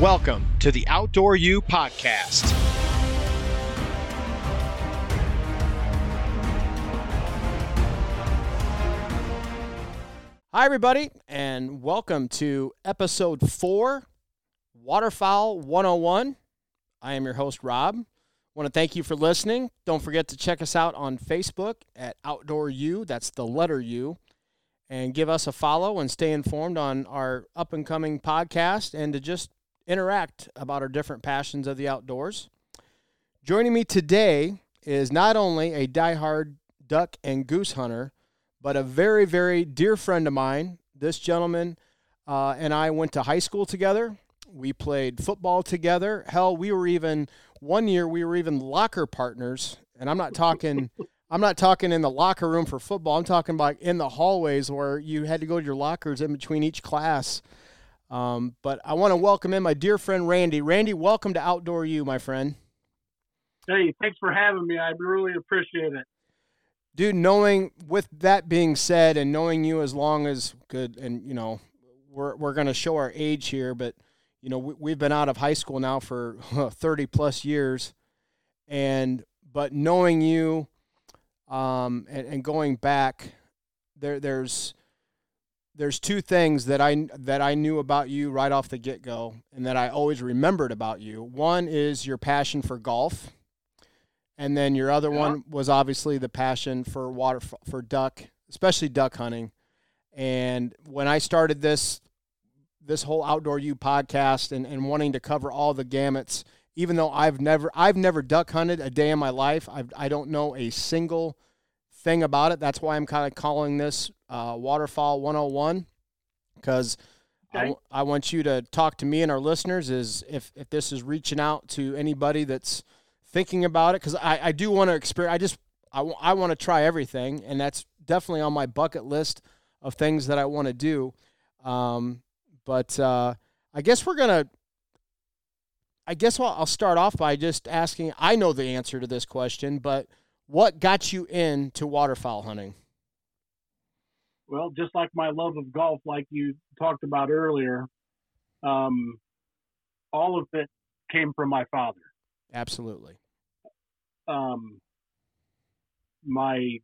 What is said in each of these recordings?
Welcome to the Outdoor U podcast. Hi, everybody, and welcome to episode four, Waterfowl 101. I am your host, Rob. Want to thank you for listening. Don't forget to check us out on Facebook at Outdoor U. That's the letter U. And give us a follow and stay informed on our up and coming podcast and to just interact about our different passions of the outdoors. Joining me today is not only a diehard duck and goose hunter, but a very, very dear friend of mine. This gentleman uh, and I went to high school together. We played football together. Hell, we were even one year we were even locker partners. And I'm not talking. I'm not talking in the locker room for football. I'm talking about in the hallways where you had to go to your lockers in between each class um, but I want to welcome in my dear friend Randy. Randy, welcome to Outdoor U, my friend. Hey, thanks for having me. I really appreciate it. Dude, knowing with that being said, and knowing you as long as good, and you know, we're we're gonna show our age here, but you know, we, we've been out of high school now for thirty plus years, and but knowing you, um, and, and going back, there there's there's two things that I that I knew about you right off the get go, and that I always remembered about you. One is your passion for golf, and then your other yeah. one was obviously the passion for water for duck, especially duck hunting. And when I started this this whole Outdoor U podcast and, and wanting to cover all the gamuts, even though I've never I've never duck hunted a day in my life, I've, I don't know a single thing about it. That's why I'm kind of calling this uh, Waterfowl 101 because okay. I, I want you to talk to me and our listeners is if, if this is reaching out to anybody that's thinking about it because I, I do want to experience I just I, w- I want to try everything and that's definitely on my bucket list of things that I want to do um, but uh, I guess we're gonna I guess I'll start off by just asking I know the answer to this question but what got you into waterfowl hunting well, just like my love of golf, like you talked about earlier, um, all of it came from my father. Absolutely. Um, my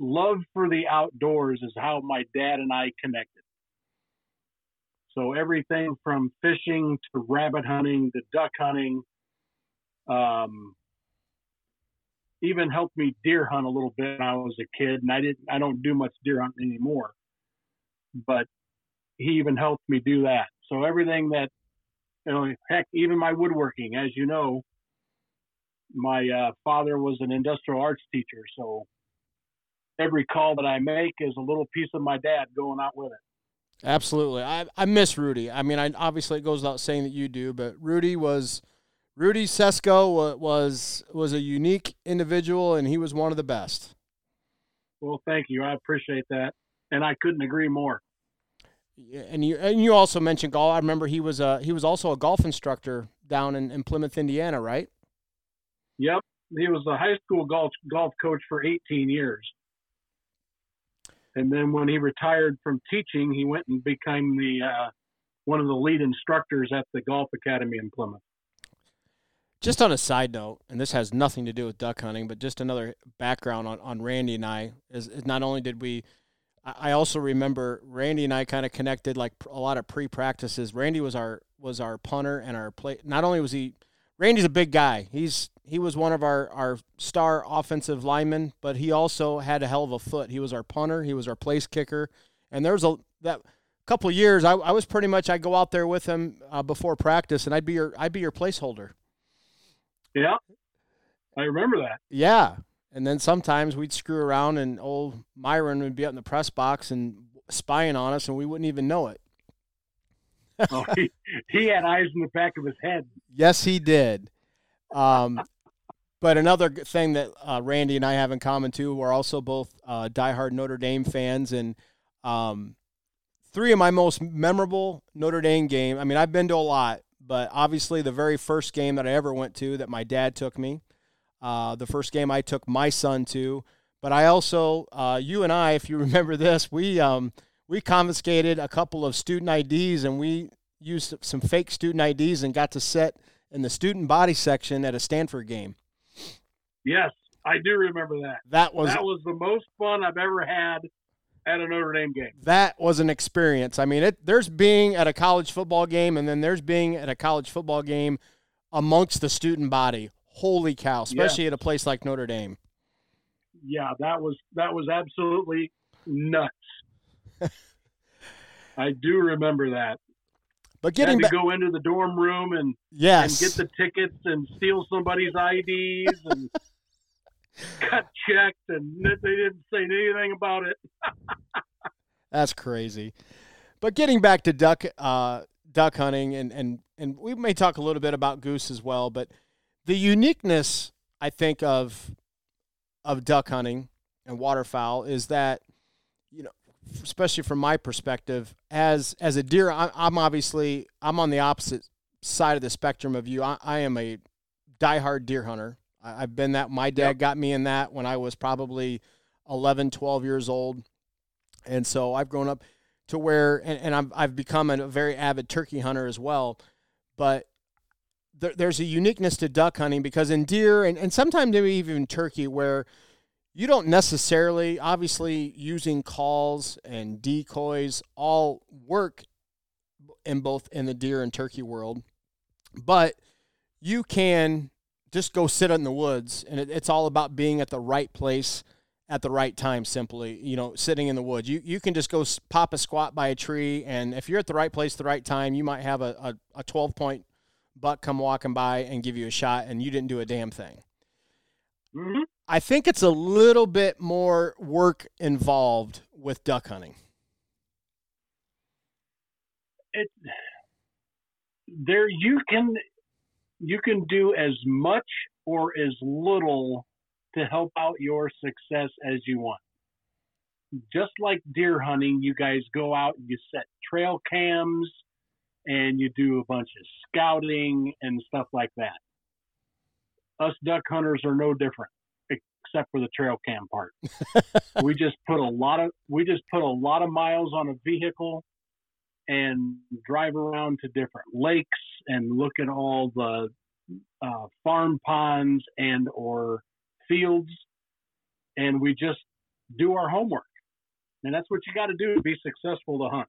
love for the outdoors is how my dad and I connected. So everything from fishing to rabbit hunting to duck hunting, um, even helped me deer hunt a little bit when I was a kid, and I didn't. I don't do much deer hunting anymore, but he even helped me do that. So everything that, you know, heck, even my woodworking, as you know, my uh, father was an industrial arts teacher, so every call that I make is a little piece of my dad going out with it. Absolutely, I I miss Rudy. I mean, I obviously it goes without saying that you do, but Rudy was Rudy Sesko was was a unique individual, and he was one of the best. Well, thank you. I appreciate that, and I couldn't agree more. Yeah, and you and you also mentioned golf. I remember he was a he was also a golf instructor down in, in Plymouth, Indiana, right? Yep, he was a high school golf golf coach for 18 years, and then when he retired from teaching, he went and became the uh, one of the lead instructors at the golf academy in Plymouth. Just on a side note, and this has nothing to do with duck hunting, but just another background on, on Randy and I is, is not only did we, I also remember Randy and I kind of connected like a lot of pre practices. Randy was our was our punter and our play. Not only was he, Randy's a big guy. He's he was one of our our star offensive linemen, but he also had a hell of a foot. He was our punter. He was our place kicker, and there was a that couple years. I, I was pretty much I go out there with him uh, before practice, and I'd be your I'd be your placeholder. Yeah, I remember that. Yeah, and then sometimes we'd screw around, and old Myron would be up in the press box and spying on us, and we wouldn't even know it. oh, he, he had eyes in the back of his head. Yes, he did. Um, but another thing that uh, Randy and I have in common too, we're also both uh, diehard Notre Dame fans, and um, three of my most memorable Notre Dame game. I mean, I've been to a lot, but obviously, the very first game that I ever went to that my dad took me, uh, the first game I took my son to. But I also, uh, you and I, if you remember this, we um, we confiscated a couple of student IDs and we used some fake student IDs and got to sit in the student body section at a Stanford game. Yes, I do remember that. That was that was the most fun I've ever had at a Notre Dame game. That was an experience. I mean, it, there's being at a college football game, and then there's being at a college football game amongst the student body. Holy cow! Especially yeah. at a place like Notre Dame. Yeah, that was that was absolutely nuts. I do remember that. But getting Had to go into the dorm room and yes, and get the tickets and steal somebody's IDs and got checked and they didn't say anything about it. That's crazy. But getting back to duck uh, duck hunting and, and and we may talk a little bit about goose as well, but the uniqueness I think of of duck hunting and waterfowl is that you know especially from my perspective as as a deer I'm obviously I'm on the opposite side of the spectrum of you I, I am a diehard deer hunter I, have been that. My dad yep. got me in that when I was probably 11, 12 years old. And so I've grown up to where, and, and I've, I've become a very avid turkey hunter as well. But there, there's a uniqueness to duck hunting because in deer and, and sometimes maybe even turkey where you don't necessarily, obviously, using calls and decoys all work in both in the deer and turkey world. But you can just go sit in the woods, and it, it's all about being at the right place at the right time. Simply, you know, sitting in the woods. You you can just go pop a squat by a tree, and if you're at the right place, the right time, you might have a, a, a 12 point buck come walking by and give you a shot, and you didn't do a damn thing. Mm-hmm. I think it's a little bit more work involved with duck hunting. It there you can you can do as much or as little to help out your success as you want. Just like deer hunting, you guys go out and you set trail cams and you do a bunch of scouting and stuff like that. Us duck hunters are no different except for the trail cam part. we just put a lot of we just put a lot of miles on a vehicle and drive around to different lakes and look at all the uh, farm ponds and or fields, and we just do our homework. And that's what you got to do to be successful to hunt.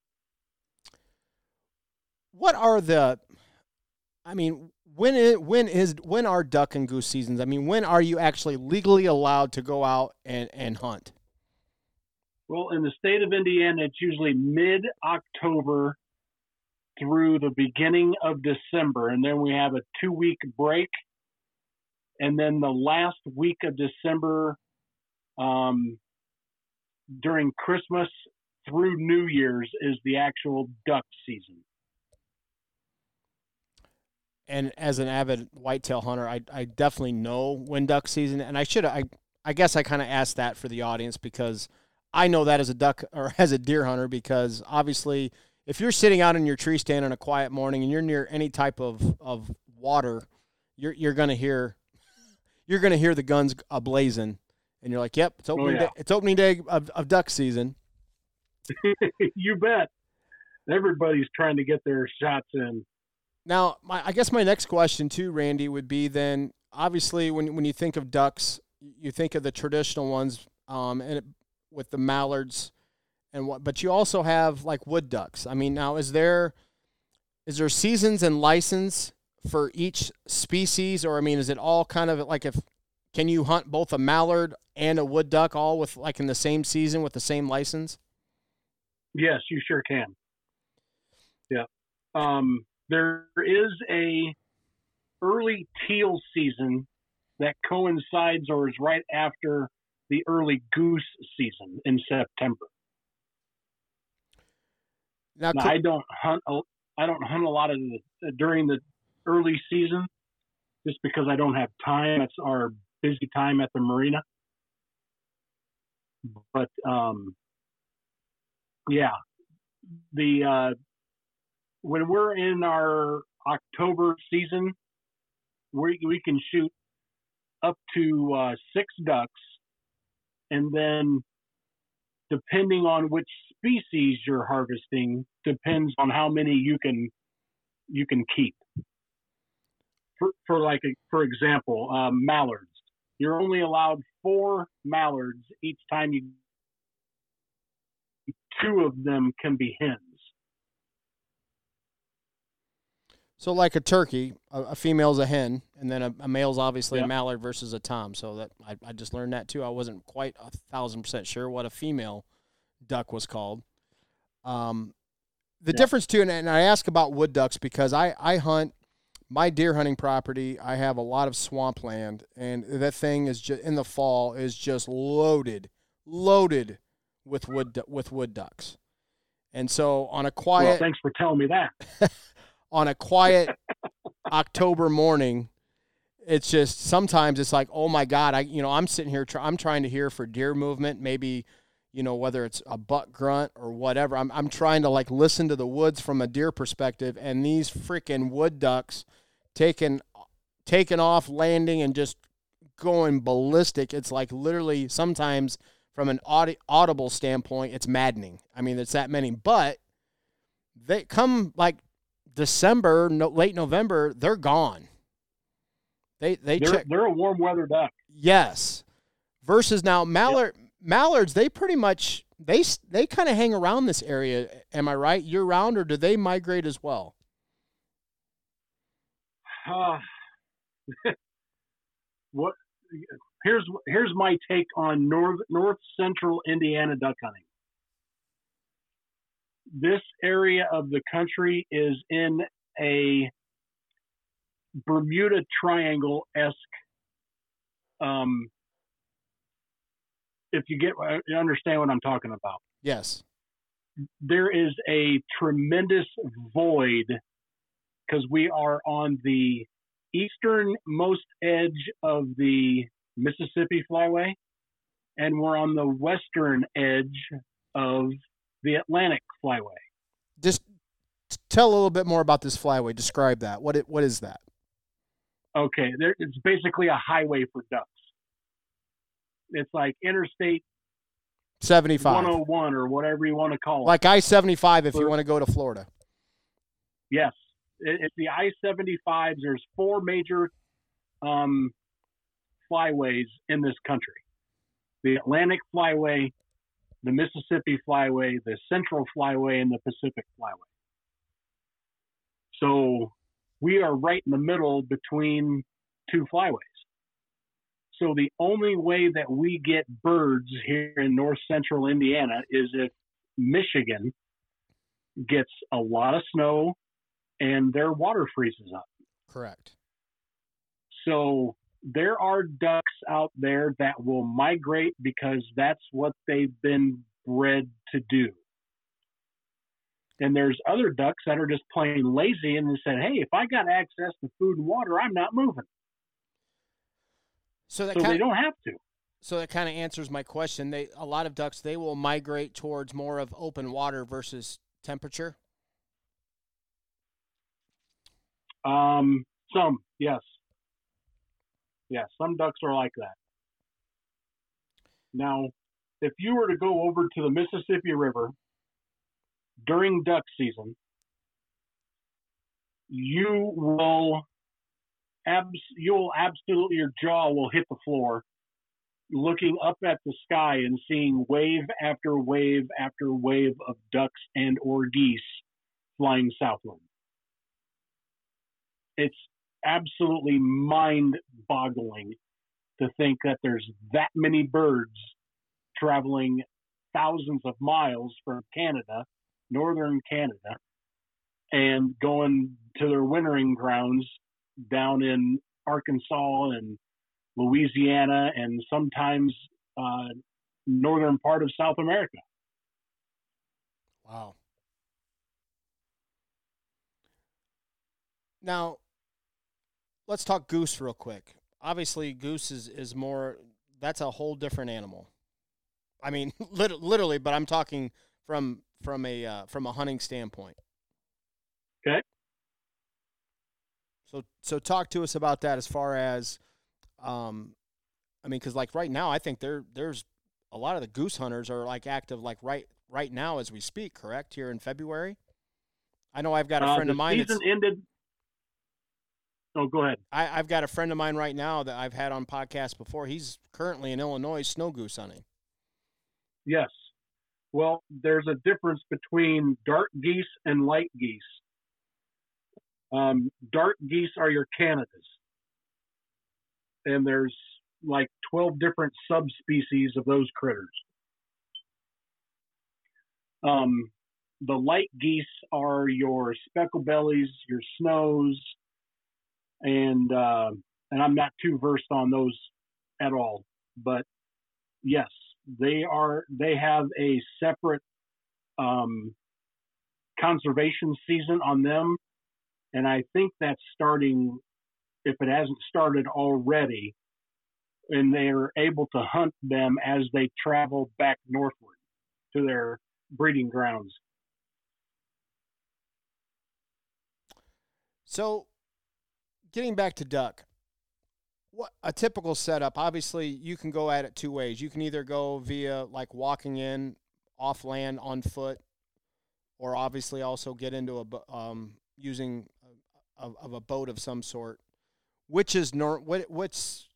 What are the? I mean, when is, when is when are duck and goose seasons? I mean, when are you actually legally allowed to go out and, and hunt? Well, in the state of Indiana, it's usually mid October through the beginning of December, and then we have a two week break. And then the last week of December, um, during Christmas through New Year's, is the actual duck season. And as an avid whitetail hunter, I, I definitely know when duck season, and I should I I guess I kind of asked that for the audience because I know that as a duck or as a deer hunter because obviously if you're sitting out in your tree stand on a quiet morning and you're near any type of, of water, you're you're gonna hear you're gonna hear the guns ablazing, and you're like, "Yep, it's opening oh, yeah. day. It's opening day of, of duck season." you bet. Everybody's trying to get their shots in. Now, my, I guess my next question too, Randy, would be then obviously when when you think of ducks, you think of the traditional ones, um, and it, with the mallards and what but you also have like wood ducks. I mean, now is there is there seasons and license for each species or I mean, is it all kind of like if can you hunt both a mallard and a wood duck all with like in the same season with the same license? Yes, you sure can. Yeah. Um, there is a early teal season that coincides or is right after the early goose season in September. Now, now I don't hunt. I don't hunt a lot of the, during the early season, just because I don't have time. It's our busy time at the marina. But um, yeah, the uh, when we're in our October season, we we can shoot up to uh, six ducks, and then depending on which species you're harvesting depends on how many you can you can keep. For, for like a, for example, um, mallards. You're only allowed four mallards each time you. Two of them can be hens. So like a turkey, a, a female's a hen, and then a, a male's obviously Yeah. a mallard versus a tom. So that I, I just learned that too. I wasn't quite a thousand percent sure what a female duck was called. Um, the Yeah. difference too, and, and I ask about wood ducks because I I hunt my deer hunting property. I have a lot of swampland, and that thing is just in the fall is just loaded, loaded with wood with wood ducks. And so on a quiet Well, thanks for telling me that. on a quiet October morning, it's just sometimes it's like, oh my God, I you know I'm sitting here, try, I'm trying to hear for deer movement, maybe you know whether it's a buck grunt or whatever. I'm I'm trying to like listen to the woods from a deer perspective, and these freaking wood ducks taking taking off, landing, and just going ballistic. It's like literally sometimes from an audi- audible standpoint, it's maddening. I mean, it's that many, but they come like December, no, late November, they're gone. They they They're, check they're a warm weather duck. yes. Versus now mallard mallards, they pretty much they they kind of hang around this area. Am I right? Year round, or do they migrate as well? Uh, what? Here's here's my take on north north central Indiana duck hunting. This area of the country is in a Bermuda Triangle esque. Um, if you get you understand what I'm talking about, Yes. there is a tremendous void because we are on the easternmost edge of the Mississippi Flyway, and we're on the western edge of the Atlantic Flyway. Just tell a little bit more about this flyway. Describe that. What it what is that? Okay, there, it's basically a highway for ducks. It's like Interstate Seventy five. 101 or whatever you want to call it. Like I seventy five if you want to go to Florida. Yes, it, it's the I-75. There's four major um, flyways in this country: the Atlantic Flyway, the Mississippi Flyway, the Central Flyway, and the Pacific Flyway. So we are right in the middle between two flyways. So the only way that we get birds here in north central Indiana is if Michigan gets a lot of snow and their water freezes up. Correct. So there are ducks out there that will migrate because that's what they've been bred to do. And there's other ducks that are just plain lazy and they said, hey, if I got access to food and water, I'm not moving. So that So they kind don't have to. so that kind of answers my question. They a lot of ducks they will migrate towards more of open water versus temperature. Um, some, yes. Yes, some ducks are like that. Now, if you were to go over to the Mississippi River during duck season, you will abs- you'll absolutely your jaw will hit the floor looking up at the sky and seeing wave after wave after wave of ducks and or geese flying southward it's absolutely mind boggling to think that there's that many birds traveling thousands of miles from Canada, northern Canada, and going to their wintering grounds down in Arkansas and Louisiana and sometimes uh, northern part of South America. Wow. Now, let's talk goose real quick. Obviously, goose is, is more, that's a whole different animal. I mean, literally, but I'm talking from from a uh, from a hunting standpoint. Okay. So so talk to us about that as far as, um, I mean, because like right now, I think there there's a lot of the goose hunters are like active like right right now as we speak. Correct here in February. I know I've got a Uh, friend of mine. season That's, ended. Oh, go ahead. I, I've got a friend of mine right now that I've had on podcasts before. He's currently in Illinois snow goose hunting. Yes. Well, there's a difference between dark geese and light geese. Um, dark geese are your Canadas, and there's like 12 different subspecies of those critters. Um, the light geese are your speckle bellies, your snows, and uh, and I'm not too versed on those at all. But yes, they are. They have a separate um, conservation season on them, and I think that's starting. If it hasn't started already, and they are able to hunt them as they travel back northward to their breeding grounds. So, getting back to duck, what a typical setup. Obviously, you can go at it two ways. You can either go via like walking in off land on foot, or obviously also get into a um, using a, of a boat of some sort. Which is nor what what's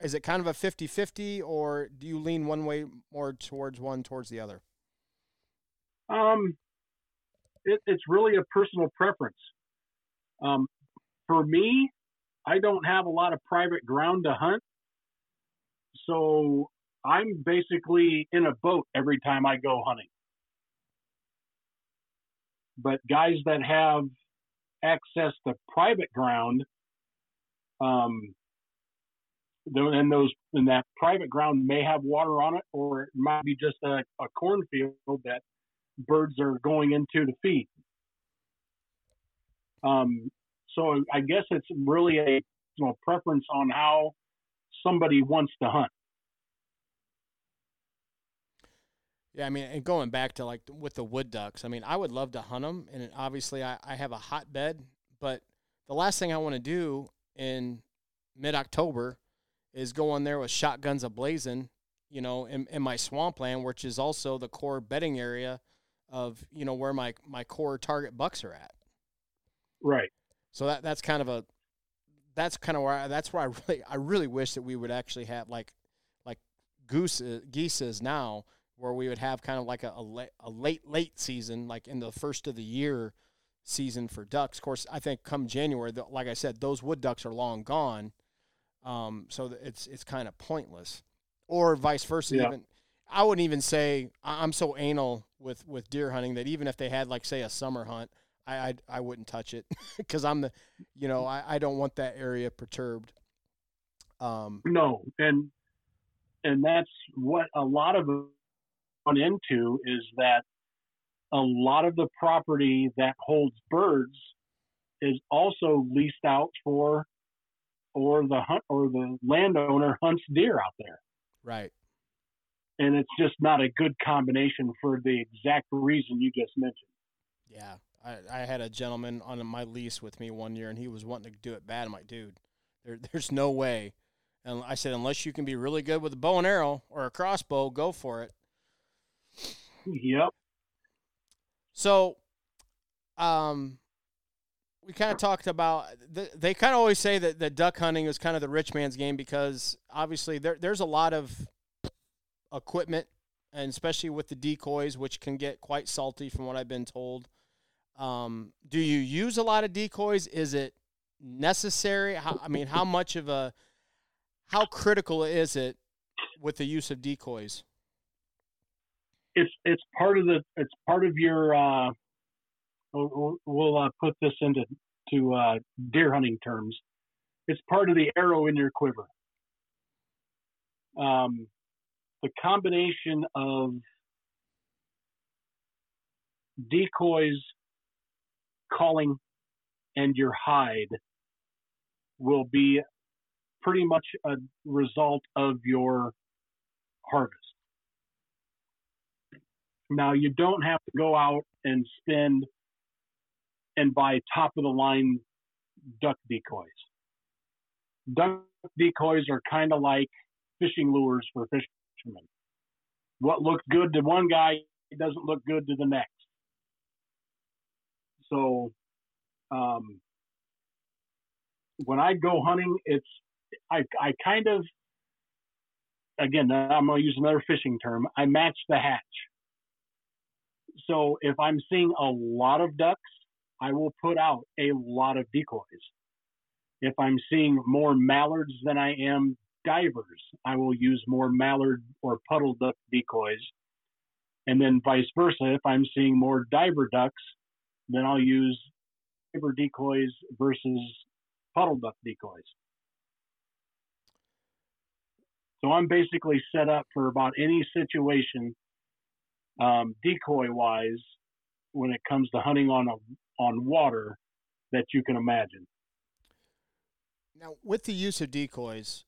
is it kind of a 50-50 or do you lean one way more towards one towards the other? Um, it, it's really a personal preference. Um, for me, I don't have a lot of private ground to hunt, so I'm basically in a boat every time I go hunting. But guys that have access to private ground, um, and those and that private ground may have water on it, or it might be just a, a cornfield that birds are going into to feed. Um, so I guess it's really a you know, preference on how somebody wants to hunt. Yeah, I mean, and going back to like with the wood ducks, I mean, I would love to hunt them, and obviously, I, I have a hotbed. But the last thing I want to do in mid October is go on there with shotguns ablazing, you know, in, in my swampland, which is also the core bedding area of you know where my my core target bucks are at. Right. So that that's kind of a that's kind of where I, that's where I really I really wish that we would actually have like like goose geese is now where we would have kind of like a, a, la- a late late season like in the first of the year season for ducks. Of course, I think come January, the, like I said, those wood ducks are long gone, um, so it's it's kind of pointless. Or vice versa. Yeah. Even I wouldn't even say I'm so anal with with deer hunting that even if they had like say a summer hunt, I I, I wouldn't touch it because I'm the you know I, I don't want that area perturbed. Um, No, and and that's what a lot of run into is that a lot of the property that holds birds is also leased out for or the hunt or the landowner hunts deer out there right. and it's just not a good combination for the exact reason you just mentioned Yeah, I, I had a gentleman on my lease with me one year, and he was wanting to do it bad. I'm like, dude, there, there's no way. And I said, unless you can be really good with a bow and arrow or a crossbow, go for it. yep So, um, we kind of talked about. th they kind of always say that the duck hunting is kind of the rich man's game because obviously there there's a lot of equipment, and especially with the decoys, which can get quite salty from what I've been told. Um, do you use a lot of decoys? Is it necessary? How, I mean, how much of a how critical is it with the use of decoys? it's it's part of the it's part of your uh we'll, uh, put this into to uh, deer hunting terms it's part of the arrow in your quiver um, the combination of decoys calling and your hide will be pretty much a result of your harvest now you don't have to go out and spend and buy top of the line duck decoys. Duck decoys are kind of like fishing lures for fishermen. What looks good to one guy doesn't look good to the next. So, um, when I go hunting, it's I I kind of again I'm gonna use another fishing term. I match the hatch. So if I'm seeing a lot of ducks, I will put out a lot of decoys. If I'm seeing more mallards than I am divers, I will use more mallard or puddle duck decoys. And then vice versa, if I'm seeing more diver ducks, then I'll use paper decoys versus puddle duck decoys. So I'm basically set up for about any situation, um, decoy wise, when it comes to hunting on a, on water that you can imagine. Now, with the use of decoys,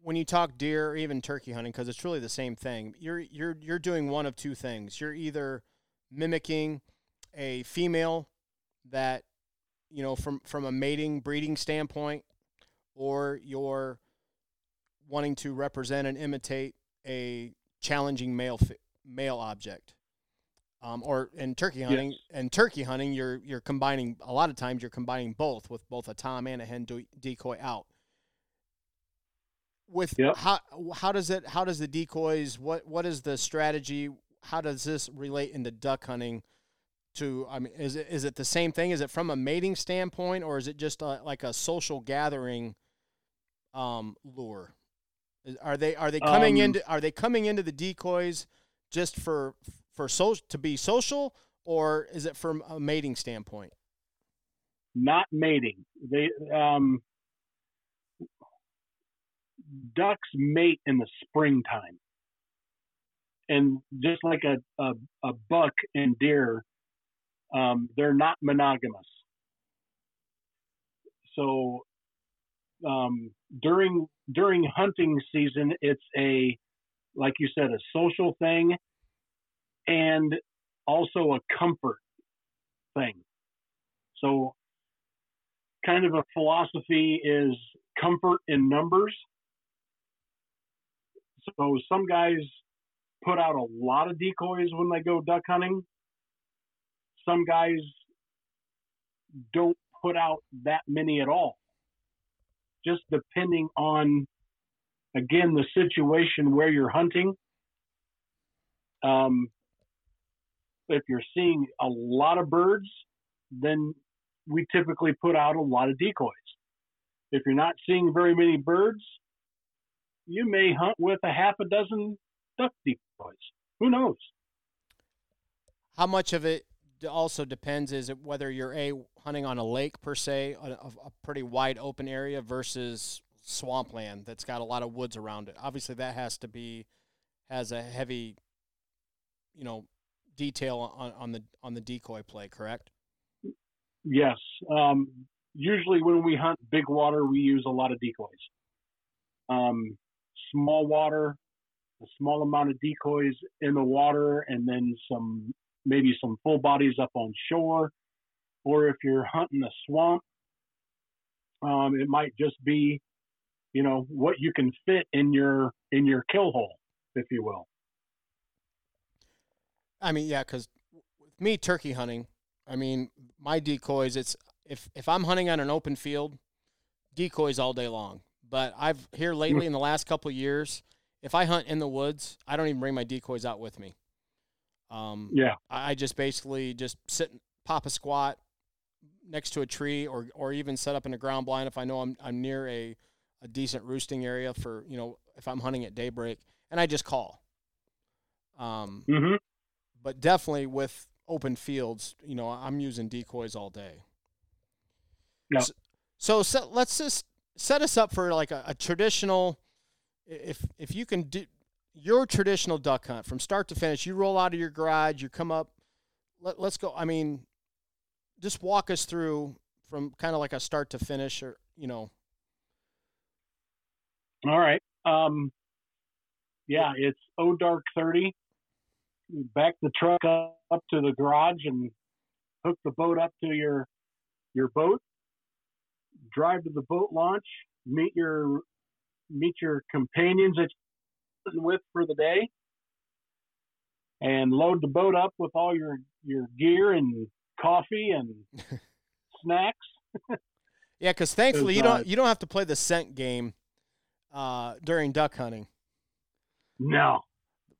when you talk deer or even turkey hunting, because it's really the same thing, you're you're you're doing one of two things. You're either mimicking a female that you know from from a mating breeding standpoint, or you're wanting to represent and imitate a challenging male male object. Um, or in turkey hunting, yes. and turkey hunting, you're you're combining a lot of times you're combining both with both a tom and a hen decoy out. With yep. how how does it how does the decoys what what is the strategy? How does this relate into duck hunting? To I mean, is it is it the same thing? Is it from a mating standpoint, or is it just a, like a social gathering um, lure? Are they are they coming um, into are they coming into the decoys just for for so to be social, or is it from a mating standpoint? Not mating. They um, ducks mate in the springtime, and just like a a, a buck and deer, um, they're not monogamous. So um, during during hunting season, it's a like you said, a social thing and also a comfort thing. So, kind of a philosophy is comfort in numbers. So, some guys put out a lot of decoys when they go duck hunting. Some guys don't put out that many at all, just depending on, again, the situation where you're hunting. Um, if you're seeing a lot of birds, then we typically put out a lot of decoys. If you're not seeing very many birds, you may hunt with a half a dozen duck decoys. Who knows? How much of it also depends is it whether you're a hunting on a lake per se, a, a pretty wide open area versus swampland that's got a lot of woods around it. Obviously, that has to be has a heavy, you know, detail on, on the on the decoy play, correct? Yes. Um, usually, when we hunt big water, we use a lot of decoys. Um, small water, a small amount of decoys in the water, and then some maybe some full bodies up on shore. Or if you're hunting a swamp, um, it might just be, you know, what you can fit in your in your kill hole, if you will. I mean, yeah, because with me turkey hunting, I mean, my decoys. It's if if I'm hunting on an open field, decoys all day long. But I've here lately in the last couple years, if I hunt in the woods, I don't even bring my decoys out with me. Um, yeah, I, just basically just sit, and pop a squat next to a tree, or or even set up in a ground blind if I know I'm I'm near a a decent roosting area for you know if I'm hunting at daybreak, and I just call. Um, mm-hmm but definitely with open fields, you know, I'm using decoys all day. Yeah. So, so set, let's just set us up for like a, a traditional. If if you can do your traditional duck hunt from start to finish, you roll out of your garage, you come up. Let, let's go. I mean, just walk us through from kind of like a start to finish, or you know. All right. Um, yeah, it's O Dark thirty back the truck up, up to the garage and hook the boat up to your your boat. Drive to the boat launch. Meet your meet your companions that you're with for the day, and load the boat up with all your your gear and coffee and snacks. Yeah, because thankfully you don't you don't have to play the scent game uh, during duck hunting, No,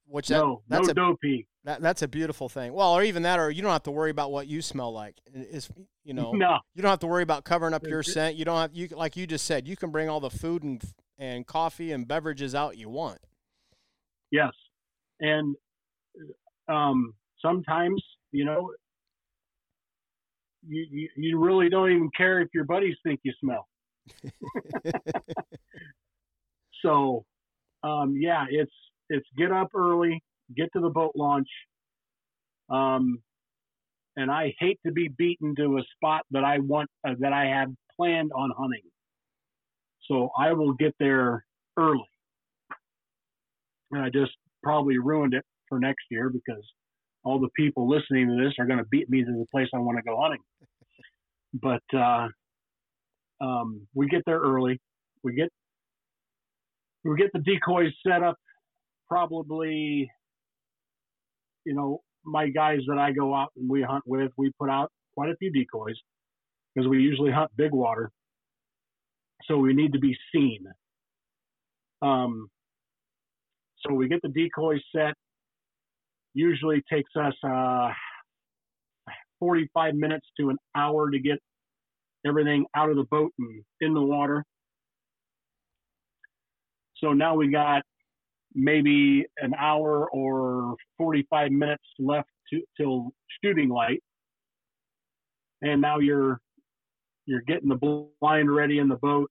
which that, no, that's no a dopey. that, that's a beautiful thing. Well, or even that, or you don't have to worry about what you smell like. Is you know No, you don't have to worry about covering up your scent. You don't have you like you just said you can bring all the food and and coffee and beverages out you want. Yes, and um, sometimes you know you, you you really don't even care if your buddies think you smell. So, um, yeah, it's it's get up early, get to the boat launch, um, and I hate to be beaten to a spot that I want uh, that I have planned on hunting. So I will get there early, and I just probably ruined it for next year because all the people listening to this are going to beat me to the place I want to go hunting. But uh, um, we get there early. We get we get the decoys set up probably you know my guys that i go out and we hunt with we put out quite a few decoys because we usually hunt big water so we need to be seen um, so we get the decoy set usually takes us uh, 45 minutes to an hour to get everything out of the boat and in the water so now we got maybe an hour or 45 minutes left to, till shooting light. And now you're you're getting the blind ready in the boat,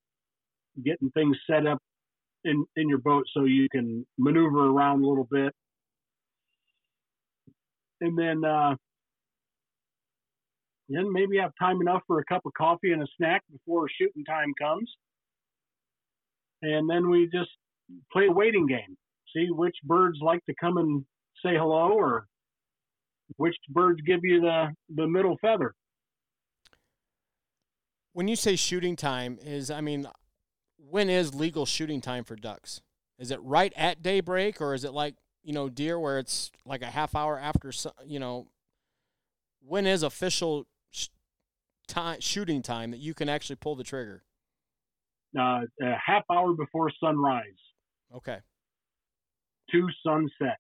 getting things set up in, in your boat so you can maneuver around a little bit. And then uh, then maybe have time enough for a cup of coffee and a snack before shooting time comes. And then we just play a waiting game. See which birds like to come and say hello, or which birds give you the the middle feather. When you say shooting time, is I mean, when is legal shooting time for ducks? Is it right at daybreak, or is it like you know deer, where it's like a half hour after? You know, when is official sh- time shooting time that you can actually pull the trigger? Uh, a half hour before sunrise Okay. to sunset.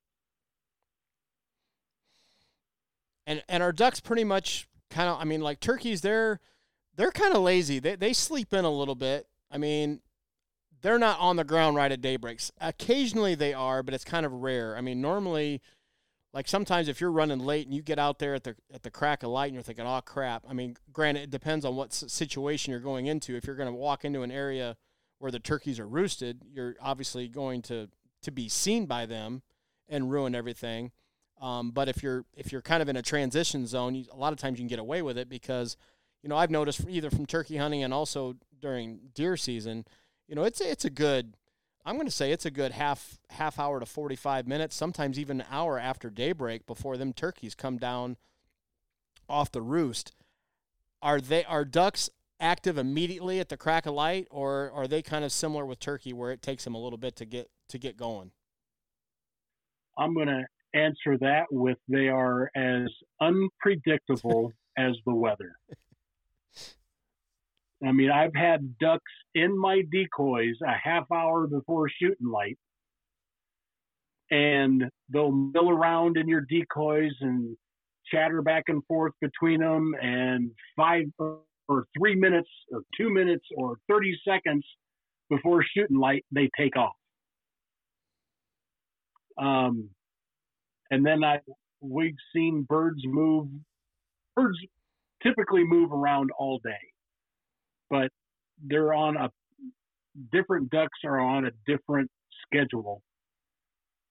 And and our ducks pretty much kind of I mean like turkeys they're they're kind of lazy. They they sleep in a little bit. I mean they're not on the ground right at daybreaks. Occasionally they are, but it's kind of rare. I mean normally like sometimes if you're running late and you get out there at the at the crack of light and you're thinking, "Oh crap." I mean, granted it depends on what situation you're going into. If you're going to walk into an area where the turkeys are roosted, you're obviously going to to be seen by them and ruin everything. Um, but if you're if you're kind of in a transition zone, you, a lot of times you can get away with it because, you know, I've noticed either from turkey hunting and also during deer season, you know, it's it's a good. I'm going to say it's a good half half hour to 45 minutes, sometimes even an hour after daybreak before them turkeys come down off the roost. Are they are ducks active immediately at the crack of light, or are they kind of similar with turkey where it takes them a little bit to get to get going? I'm going to answer that with they are as unpredictable as the weather. I mean, I've had ducks in my decoys a half hour before shooting light, and they'll mill around in your decoys and chatter back and forth between them, and five or three minutes or two minutes or 30 seconds before shooting light, they take off. Um, and then I we've seen birds move. Birds typically move around all day, but they're on a different ducks are on a different schedule.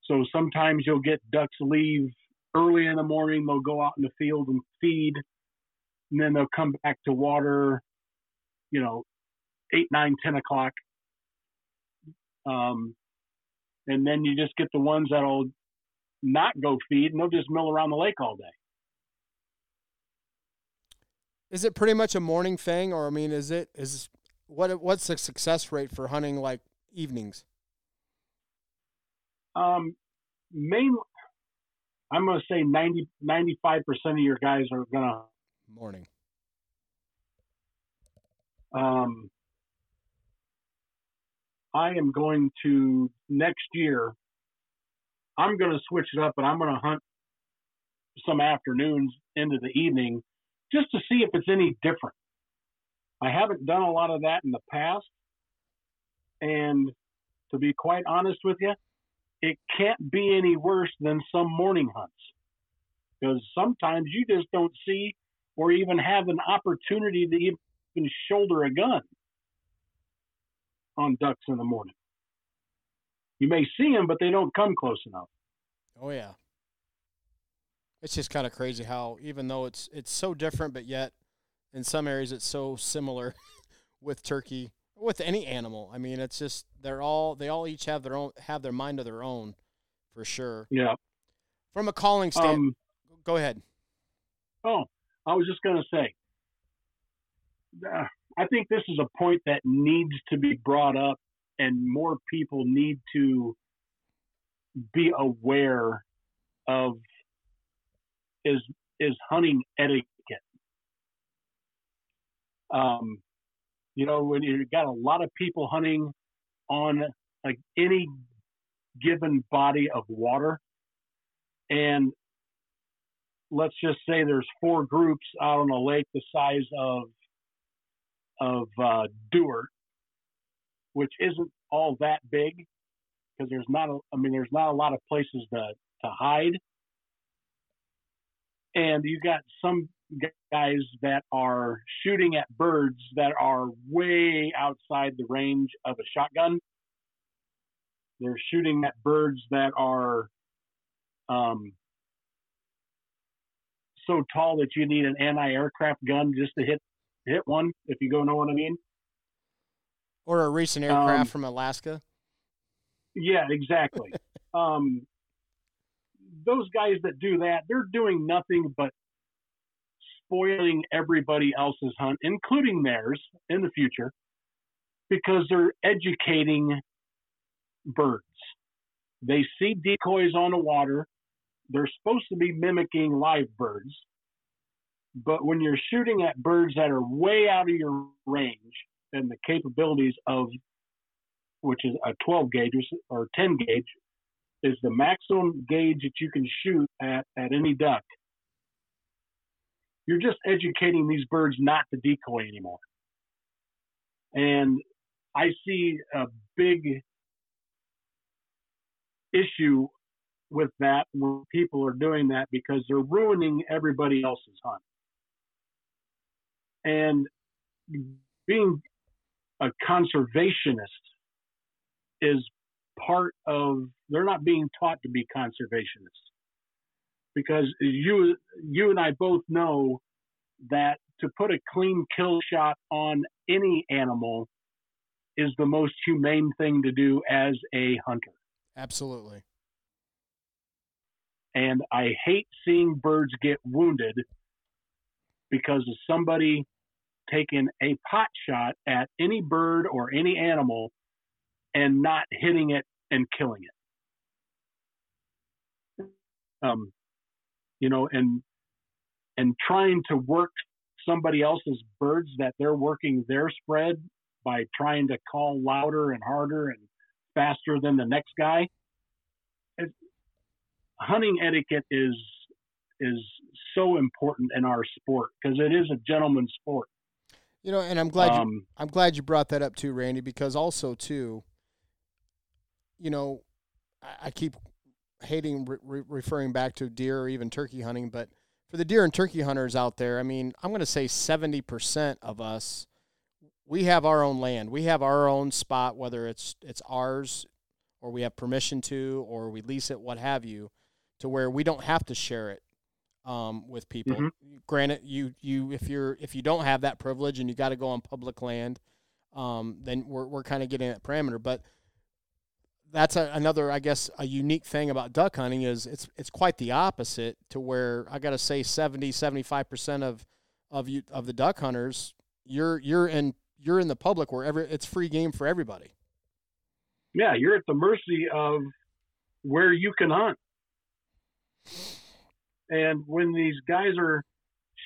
So sometimes you'll get ducks leave early in the morning. They'll go out in the field and feed, and then they'll come back to water. You know, eight, nine, ten o'clock. Um, and then you just get the ones that'll not go feed and they'll just mill around the lake all day. Is it pretty much a morning thing, or I mean, is it is what what's the success rate for hunting like evenings? Um, main, I'm going to say 90, 95% of your guys are going to Morning. Um, I am going to next year. I'm going to switch it up, and I'm going to hunt some afternoons into the evening just to see if it's any different. I haven't done a lot of that in the past, and to be quite honest with you, it can't be any worse than some morning hunts because sometimes you just don't see or even have an opportunity to even shoulder a gun on ducks in the morning. You may see them, but they don't come close enough. Oh yeah. It's just kind of crazy how even though it's it's so different, but yet in some areas it's so similar with turkey with any animal. I mean, it's just they're all they all each have their own have their mind of their own, for sure. Yeah. From a calling stand, um, go ahead. Oh, I was just going to say, uh, I think this is a point that needs to be brought up, and more people need to be aware of is is hunting etiquette. Um, you know, when you've got a lot of people hunting on like any given body of water, and let's just say there's four groups out on a lake the size of of uh, which isn't all that big because there's not a, I mean there's not a lot of places to to hide, and you got some guys that are shooting at birds that are way outside the range of a shotgun. They're shooting at birds that are um, so tall that you need an anti-aircraft gun just to hit hit one, if you go know what I mean. Or a recent aircraft um, from Alaska. Yeah, exactly. um, those guys that do that, they're doing nothing but spoiling everybody else's hunt, including theirs in the future, because they're educating birds. They see decoys on the water. They're supposed to be mimicking live birds. But when you're shooting at birds that are way out of your range and the capabilities of, which is a 12 gauge or 10 gauge, is the maximum gauge that you can shoot at, at any duck you're just educating these birds not to decoy anymore. And I see a big issue with that when people are doing that because they're ruining everybody else's hunt. And being a conservationist is part of they're not being taught to be conservationists because you you and I both know that to put a clean kill shot on any animal is the most humane thing to do as a hunter. Absolutely. And I hate seeing birds get wounded because of somebody taking a pot shot at any bird or any animal and not hitting it and killing it. Um, you know, and and trying to work somebody else's birds that they're working their spread by trying to call louder and harder and faster than the next guy. It, hunting etiquette is is so important in our sport because it is a gentleman's sport. You know, and I'm glad um, you, I'm glad you brought that up too, Randy, because also too, you know, I, I keep hating re- referring back to deer or even turkey hunting, but for the deer and turkey hunters out there, I mean, I'm going to say 70% of us we have our own land. We have our own spot whether it's it's ours or we have permission to or we lease it what have you to where we don't have to share it um, with people. Mm-hmm. Granted, you you if you're if you don't have that privilege and you got to go on public land, um, then we're we're kind of getting that parameter. But that's a, another, I guess, a unique thing about duck hunting is it's it's quite the opposite to where I got to say 70, 75 percent of of you of the duck hunters you're you're in you're in the public wherever it's free game for everybody. Yeah, you're at the mercy of where you can hunt. And when these guys are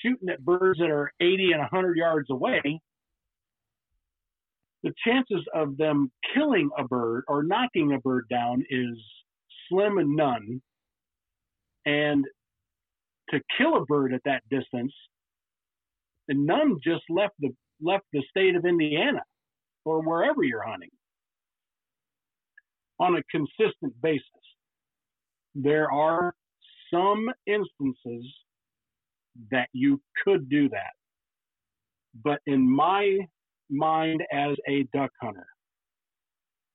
shooting at birds that are 80 and 100 yards away, the chances of them killing a bird or knocking a bird down is slim and none. And to kill a bird at that distance, and none just left the left the state of Indiana or wherever you're hunting on a consistent basis. There are some instances that you could do that. But in my mind as a duck hunter,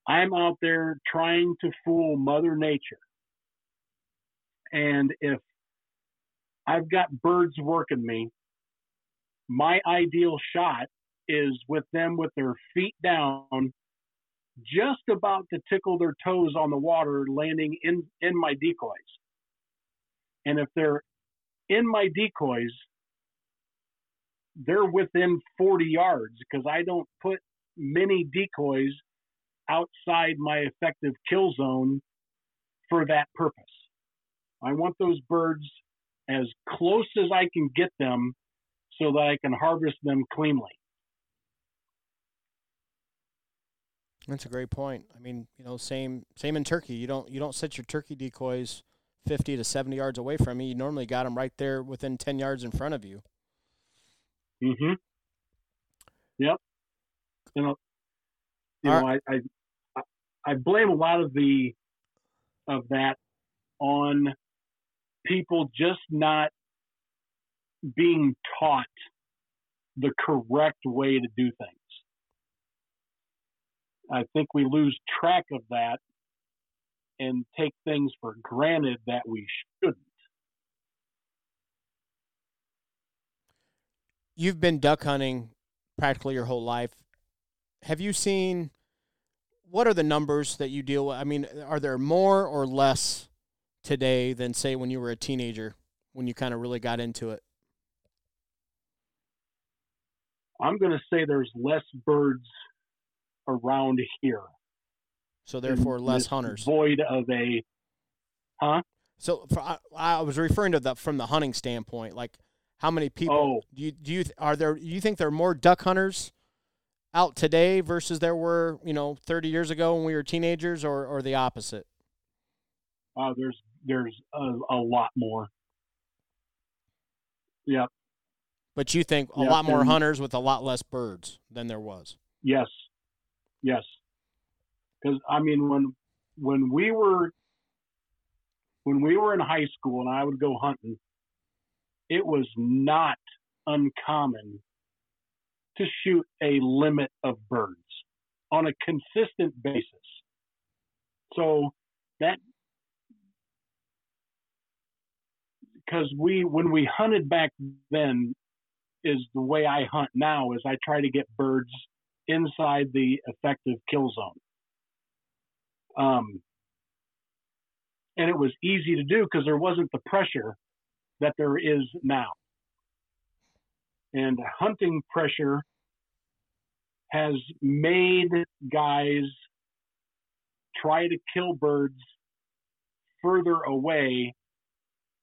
I'm out there trying to fool Mother Nature. And if I've got birds working me, my ideal shot is with them with their feet down, just about to tickle their toes on the water, landing in, in my decoys. And if they're in my decoys, they're within 40 yards because I don't put many decoys outside my effective kill zone for that purpose. I want those birds as close as I can get them so that I can harvest them cleanly. That's a great point. I mean, you know, same same in turkey. You don't you don't set your turkey decoys 50 to 70 yards away from you. You normally got them right there within 10 yards in front of you. Mhm. Yep. You know, you know, I, I I blame a lot of the of that on people just not being taught the correct way to do things. I think we lose track of that and take things for granted that we shouldn't. You've been duck hunting practically your whole life. Have you seen what are the numbers that you deal with? I mean, are there more or less today than say when you were a teenager when you kind of really got into it? I'm going to say there's less birds around here. So therefore, less hunters. Void of a, huh? So for, I, I, was referring to that from the hunting standpoint. Like, how many people oh. do you do you are there? You think there are more duck hunters out today versus there were you know 30 years ago when we were teenagers, or or the opposite? Uh, there's there's a, a lot more. Yep. But you think a yep. lot more and, hunters with a lot less birds than there was? Yes. Yes. Because I mean, when when we were when we were in high school and I would go hunting, it was not uncommon to shoot a limit of birds on a consistent basis. So that because we when we hunted back then is the way I hunt now is I try to get birds inside the effective kill zone. Um, and it was easy to do because there wasn't the pressure that there is now. And hunting pressure has made guys try to kill birds further away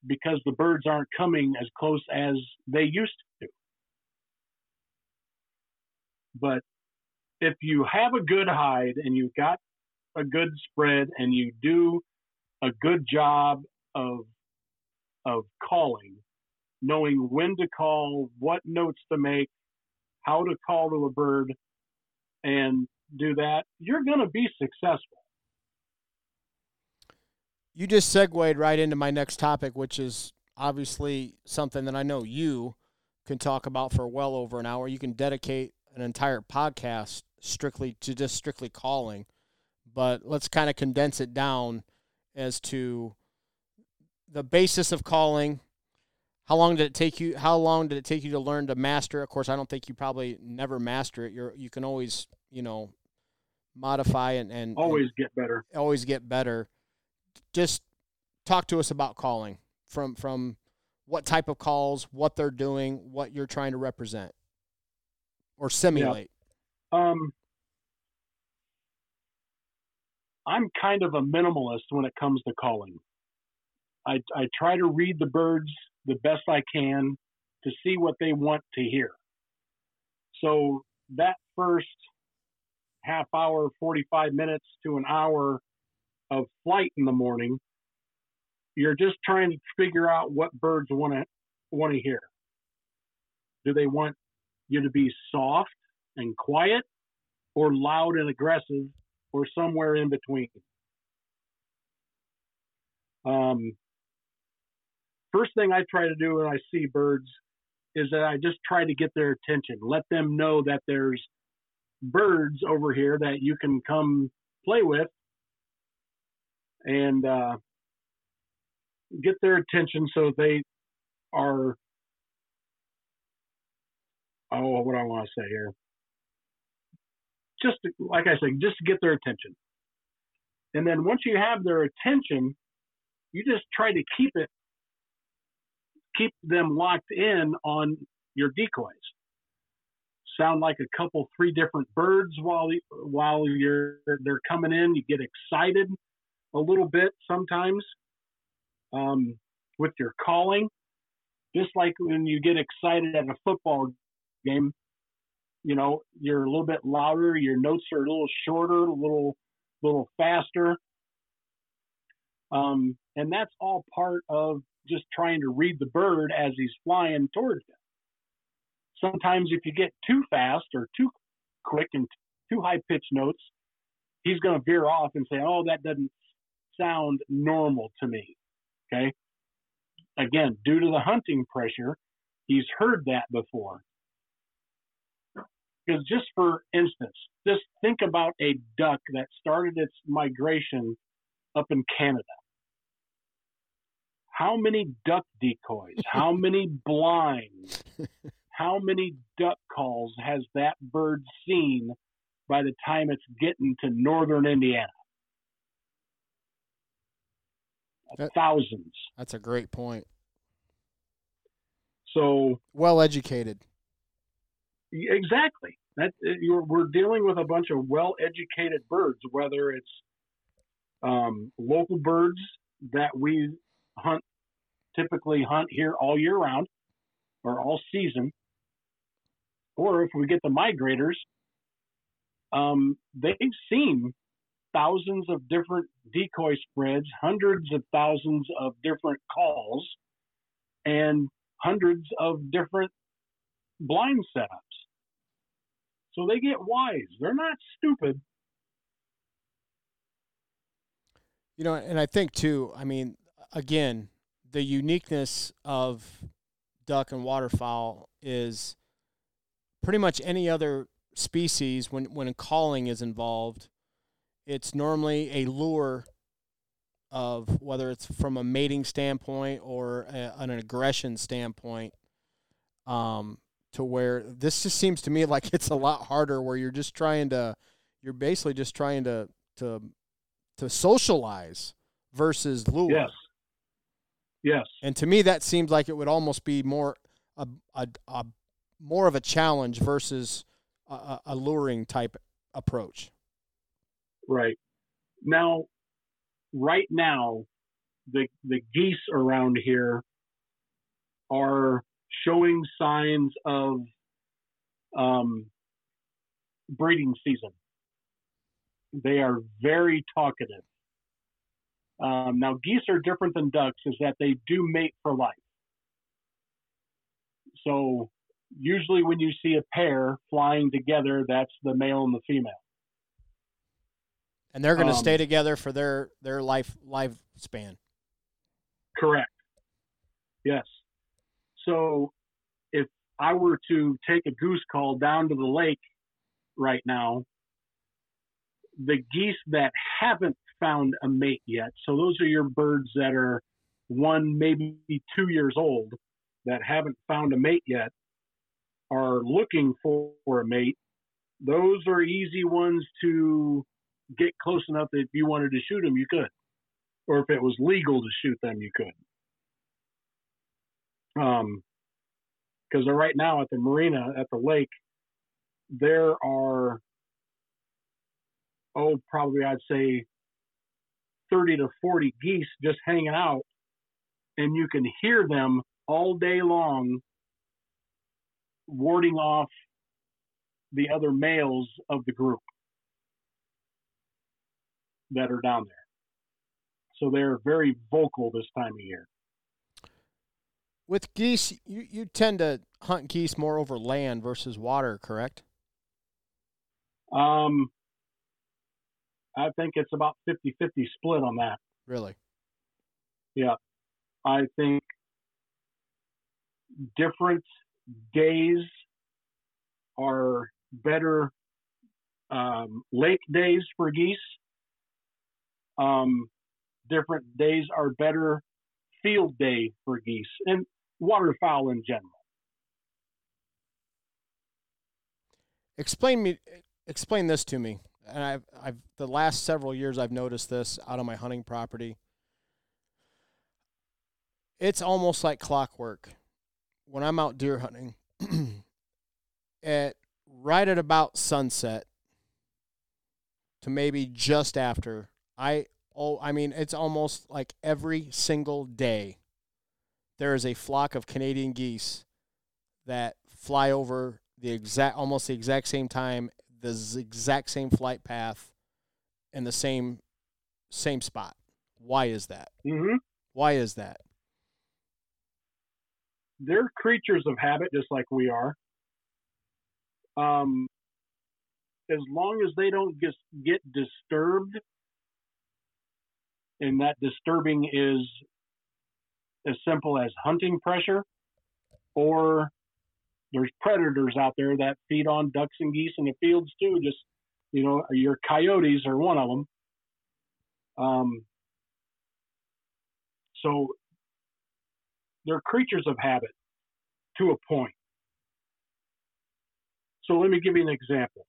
because the birds aren't coming as close as they used to. But if you have a good hide and you've got a good spread and you do a good job of of calling, knowing when to call, what notes to make, how to call to a bird, and do that, you're going to be successful. You just segued right into my next topic, which is obviously something that I know you can talk about for well over an hour. You can dedicate an entire podcast strictly to just strictly calling, but let's kind of condense it down as to the basis of calling. How long did it take you? How long did it take you to learn to master? Of course, I don't think you probably never master it. You're you can always you know modify and, and always and get better. Always get better. Just talk to us about calling from from what type of calls, what they're doing, what you're trying to represent or simulate. Yeah. Um, I'm kind of a minimalist when it comes to calling. I, I try to read the birds the best I can to see what they want to hear. So that first half hour, 45 minutes to an hour of flight in the morning, you're just trying to figure out what birds want to want to hear. Do they want you to be soft and quiet or loud and aggressive or somewhere in between? Um, first thing I try to do when I see birds is that I just try to get their attention, let them know that there's birds over here that you can come play with and uh, get their attention so they are oh what I want to say here? Just like I said just get their attention. And then once you have their attention you just try to keep it keep them locked in on your decoys. Sound like a couple three different birds while while you're they're coming in. You get excited a little bit sometimes um, with your calling. Just like when you get excited at a football game you know you're a little bit louder your notes are a little shorter a little little faster. Um, and that's all part of just trying to read the bird as he's flying towards you sometimes if you get too fast or too quick and too high pitched notes, he's going to veer off and say, "Oh, that doesn't sound normal to me." Okay. Again, due to the hunting pressure, he's heard that before. Because just for instance, just think about a duck that started its migration up in Canada. How many duck decoys? How many blinds? how many duck calls has that bird seen by the time it's getting to northern Indiana? That, Thousands. That's a great point. So well educated. Exactly. That we're dealing with a bunch of well-educated birds, whether it's um, local birds that we hunt, typically hunt here all year round or all season, or if we get the migrators, um, they've seen thousands of different decoy spreads, hundreds of thousands of different calls, and hundreds of different blind setups. So they get wise. They're not stupid. You know, and I think too, I mean, again, the uniqueness of duck and waterfowl is pretty much any other species, when when a calling is involved, it's normally a lure of whether it's from a mating standpoint or a, an aggression standpoint. Um, to where this just seems to me like it's a lot harder, where you're just trying to, you're basically just trying to to to socialize versus lure. Yes. Yes. And to me, that seems like it would almost be more a, a, a more of a challenge versus a, a luring type approach. Right. Now, right now, the the geese around here are showing signs of um, breeding season. They are very talkative. Um, now, geese are different than ducks, is that they do mate for life. So usually when you see a pair flying together, that's the male and the female. And they're going to um, stay together for their their life lifespan. Correct. Yes. So if I were to take a goose call down to the lake right now, the geese that haven't found a mate yet, so those are your birds that are one, maybe two years old that haven't found a mate yet, are looking for, a mate, those are easy ones to get close enough that if you wanted to shoot them, you could. Or if it was legal to shoot them, you could. Um, because right now at the marina at the lake, there are oh probably I'd say 30 to 40 geese just hanging out, and you can hear them all day long warding off the other males of the group that are down there. So they're very vocal this time of year. With geese, you, you tend to hunt geese more over land versus water, correct? Um, I think it's about 50 50 split on that. Really? Yeah. I think different days are better um, lake days for geese. Um, different days are better field day for geese and waterfowl in general. Explain me explain this to me. And I've I've the last several years I've noticed this out on my hunting property. It's almost like clockwork. When I'm out deer hunting, at right at about sunset to maybe just after, I oh I mean it's almost like every single day there is a flock of Canadian geese that fly over the exact almost the exact same time the exact same flight path in the same same spot. Why is that? Mm-hmm. Why is that? They're creatures of habit, just like we are. Um, as long as they don't just get disturbed, and that disturbing is as simple as hunting pressure or there's predators out there that feed on ducks and geese in the fields too. Just you know, your coyotes are one of them. Um, so they're creatures of habit to a point. So let me give you an example.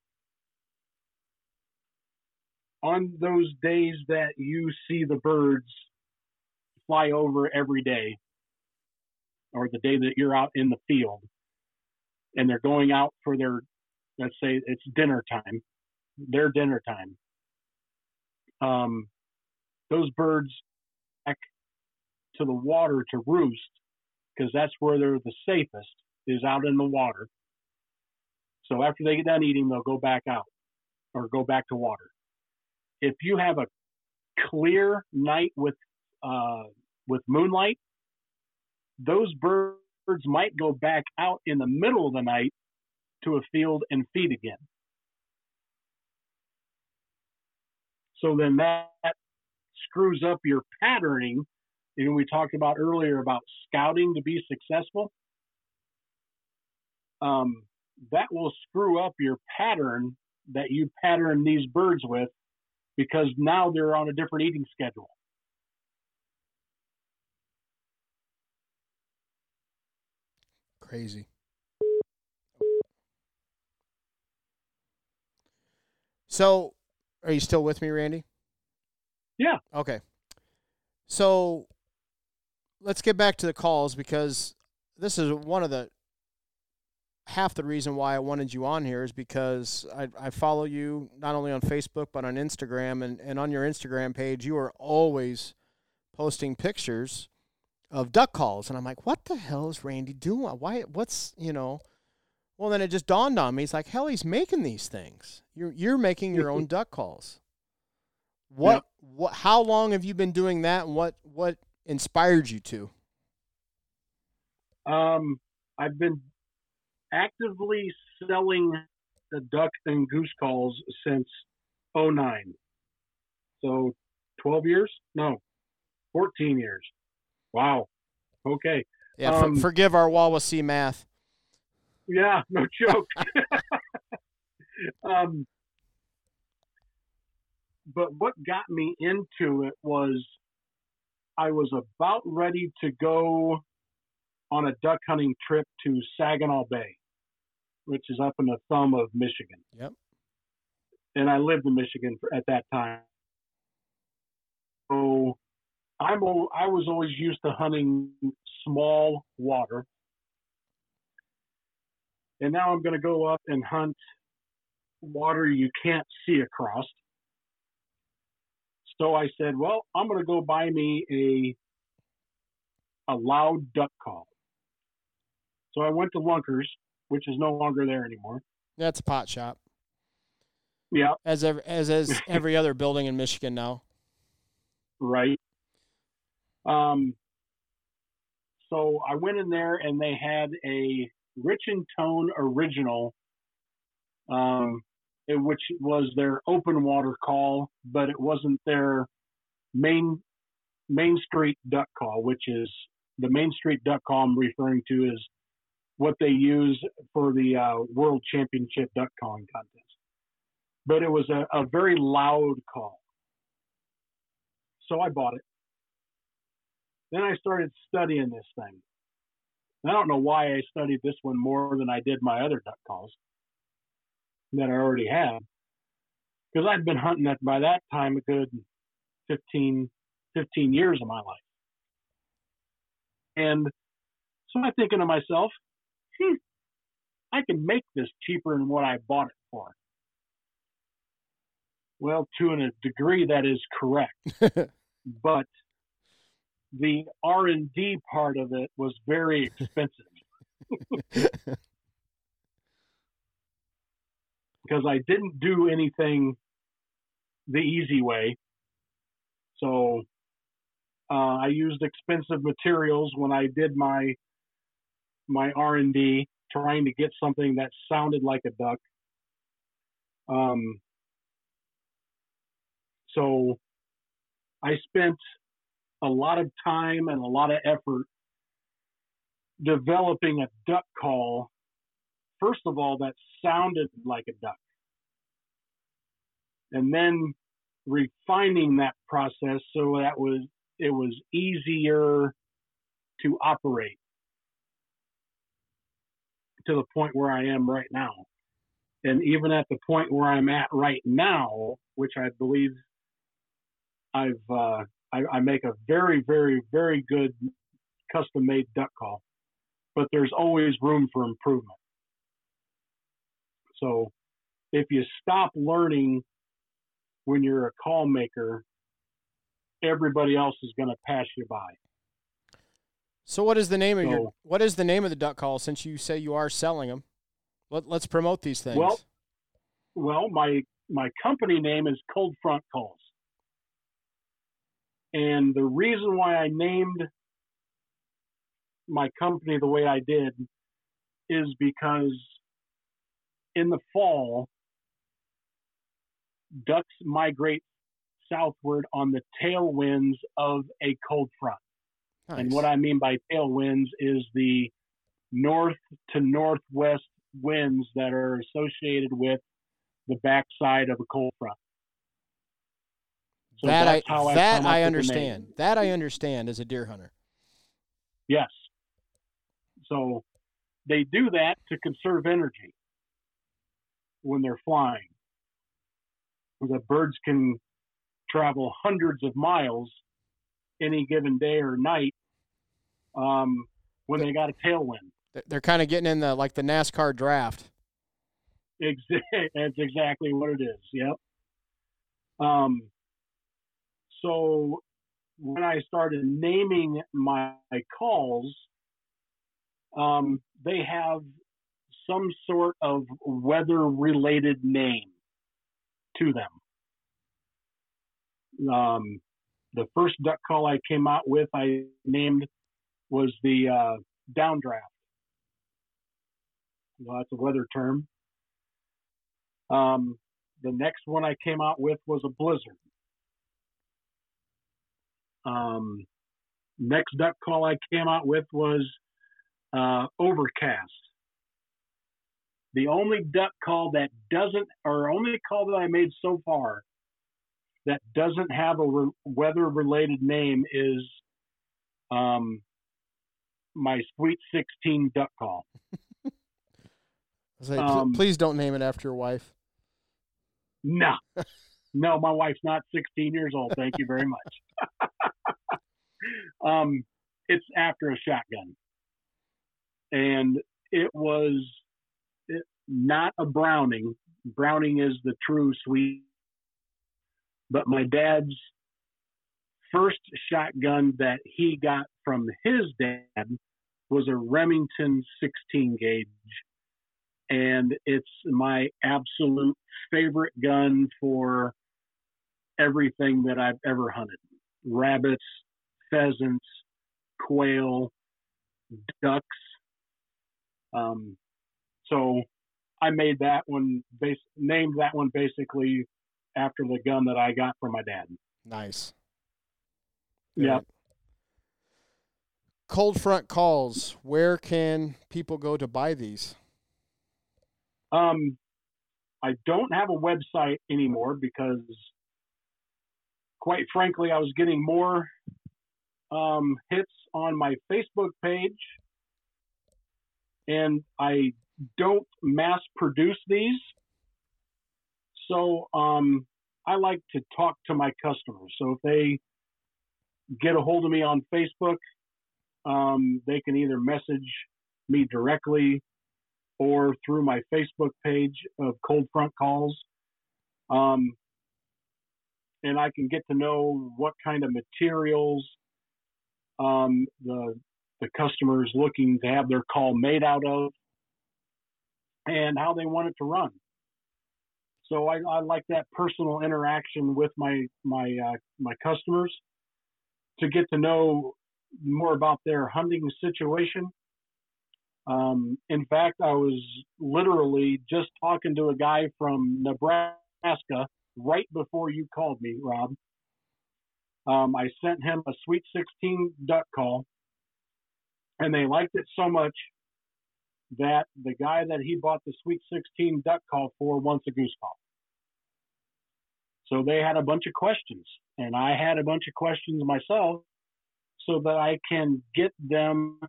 On those days that you see the birds fly over every day, or the day that you're out in the field, and they're going out for their, let's say it's dinner time, their dinner time. Um, those birds back to the water to roost because that's where they're the safest is out in the water. So after they get done eating, they'll go back out or go back to water. If you have a clear night with uh, with moonlight, those birds birds might go back out in the middle of the night to a field and feed again. So then that screws up your patterning. You know, we talked about earlier about scouting to be successful. Um, that will screw up your pattern that you pattern these birds with because now they're on a different eating schedule. Crazy. So, are you still with me, Randy? Yeah. Okay. So, let's get back to the calls because this is one of the half the reason why I wanted you on here is because I, I follow you not only on Facebook but on Instagram and, and on your Instagram page you are always posting pictures of duck calls, and I'm like, what the hell is Randy doing? Why? What's you know? Well, then it just dawned on me. He's like, hell, he's making these things. You're you're making your own duck calls. What? Yep. What? How long have you been doing that? And what what inspired you to? Um, I've been actively selling the duck and goose calls since 09. So 12 years? No, 14 years. Wow. Okay. Yeah. Um, for, forgive our Wawasee math. Yeah. No joke. um, but what got me into it was I was about ready to go on a duck hunting trip to Saginaw Bay, which is up in the thumb of Michigan. Yep. And I lived in Michigan at that time. So I'm I was always used to hunting small water, and now I'm going to go up and hunt water you can't see across. So I said, well, I'm going to go buy me a a loud duck call. So I went to Lunkers which is no longer there anymore. That's a pot shop. Yeah, As as as every other building in Michigan now. right. Um, so I went in there and they had a Rich and Tone original, um, it- which was their open water call, but it wasn't their main Main Street duck call, which is the Main Street duck call I'm referring to is what they use for the uh, World Championship duck calling contest. But it was a, a very loud call. So I bought it. Then I started studying this thing. And I don't know why I studied this one more than I did my other duck calls that I already had. Because I'd been hunting that by that time a good 15, 15 years of my life. And so I'm thinking to myself, hmm, I can make this cheaper than what I bought it for. Well, to a degree, that is correct. but the R and D part of it was very expensive because I didn't do anything the easy way. So uh, I used expensive materials when I did my my R and D, trying to get something that sounded like a duck. Um, so I spent a lot of time and a lot of effort developing a duck call. First of all, that sounded like a duck. And then refining that process so that was it was easier to operate to the point where I am right now. And even at the point where I'm at right now, which I believe I've uh, I, I make a very, very, very good custom made duck call, but there's always room for improvement. So if you stop learning when you're a call maker, everybody else is going to pass you by. So what is the name of your what is the name of the duck call since you say you are selling them? Let, let's promote these things. Well, Well, my my company name is Cold Front Calls, and the reason why I named my company the way I did is because in the fall, ducks migrate southward on the tailwinds of a cold front. And what I mean by tailwinds is the north to northwest winds that are associated with the backside of a cold front. So that I that I understand. That I understand as a deer hunter. Yes. So they do that to conserve energy when they're flying. The birds can travel hundreds of miles any given day or night um, when they got a tailwind. They're- kind of getting in the like the NASCAR draft. That's exactly what it is. Yep. Um, so when I started naming my calls, um, they have some sort of weather-related name to them. Um, the first duck call I came out with, I named was the uh, downdraft. Well, that's a weather term. Um, the next one I came out with was a blizzard. Um, next duck call I came out with was uh, overcast. The only duck call that doesn't, or only call that I made so far that doesn't have a re- weather-related name is um, my Sweet 16 duck call. Like, Um, please don't name it after your wife. No, no, my wife's not 16 years old. Thank you very much. um, it's after a shotgun, and it was it, not a Browning. Browning is the true sweet, but my dad's first shotgun that he got from his dad was a Remington 16 gauge. And it's my absolute favorite gun for everything that I've ever hunted: rabbits, pheasants, quail, ducks. Um, so I made that one, base, named that one basically after the gun that I got from my dad. Nice. Yeah. Cold front calls. Where can people go to buy these? Um, I don't have a website anymore because, quite frankly, I was getting more um, hits on my Facebook page, and I don't mass produce these. So um, I like to talk to my customers. So if they get a hold of me on Facebook, um, they can either message me directly or through my Facebook page of Cold Front Calls. Um, and I can get to know what kind of materials um, the the customer is looking to have their call made out of, and how they want it to run. So I, I like that personal interaction with my my uh, my customers to get to know more about their hunting situation. Um, in fact, I was literally just talking to a guy from Nebraska right before you called me, Rob. Um, I sent him a Sweet 16 duck call, and they liked it so much that the guy that he bought the Sweet 16 duck call for wants a goose call. So they had a bunch of questions, and I had a bunch of questions myself so that I can get them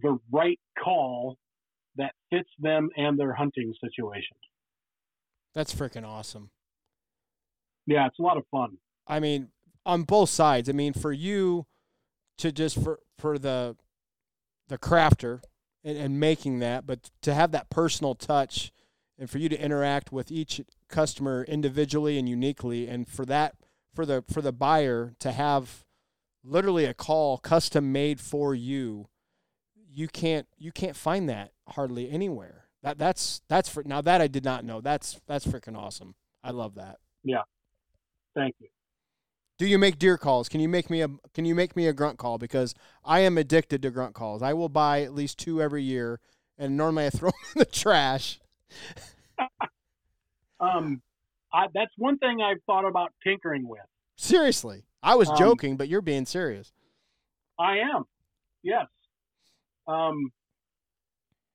the right call that fits them and their hunting situation. That's freaking awesome. Yeah, it's a lot of fun. I mean, on both sides. I mean, for you to just for for the the crafter and, and making that, but to have that personal touch and for you to interact with each customer individually and uniquely and for that for the for the buyer to have literally a call custom made for you you can't you can't find that hardly anywhere that that's that's for now that i did not know that's that's freaking awesome i love that Yeah. Thank you. Do you make deer calls? Can you make me a can you make me a grunt call? Because i am addicted to grunt calls. I will buy at least two every year and normally i throw them in the trash. Um, I, that's one thing I've thought about tinkering with. seriously. I was Um, joking but you're being serious. I am, yes. Um,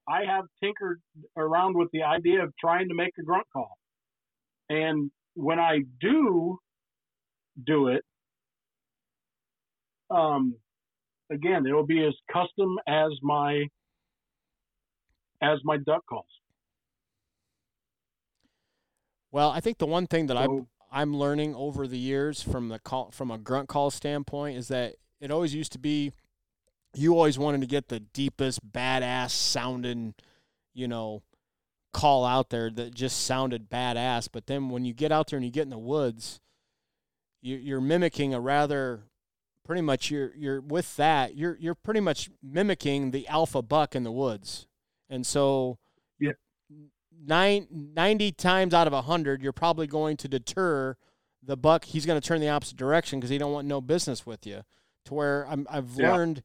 I have tinkered around with the idea of trying to make a grunt call, and when I do do it, um, again, it'll be as custom as my as my duck calls. well i think the one thing that So- I'm learning over the years from the call from a grunt call standpoint is that it always used to be you always wanted to get the deepest badass sounding, you know, call out there that just sounded badass. But then when you get out there and you get in the woods, you're mimicking a rather pretty much you're you're with that you're you're pretty much mimicking the alpha buck in the woods, and so Yeah. nine, 90 times out of 100 you're probably going to deter the buck he's going to turn the opposite direction because he don't want no business with you to where I'm, i've Yeah. learned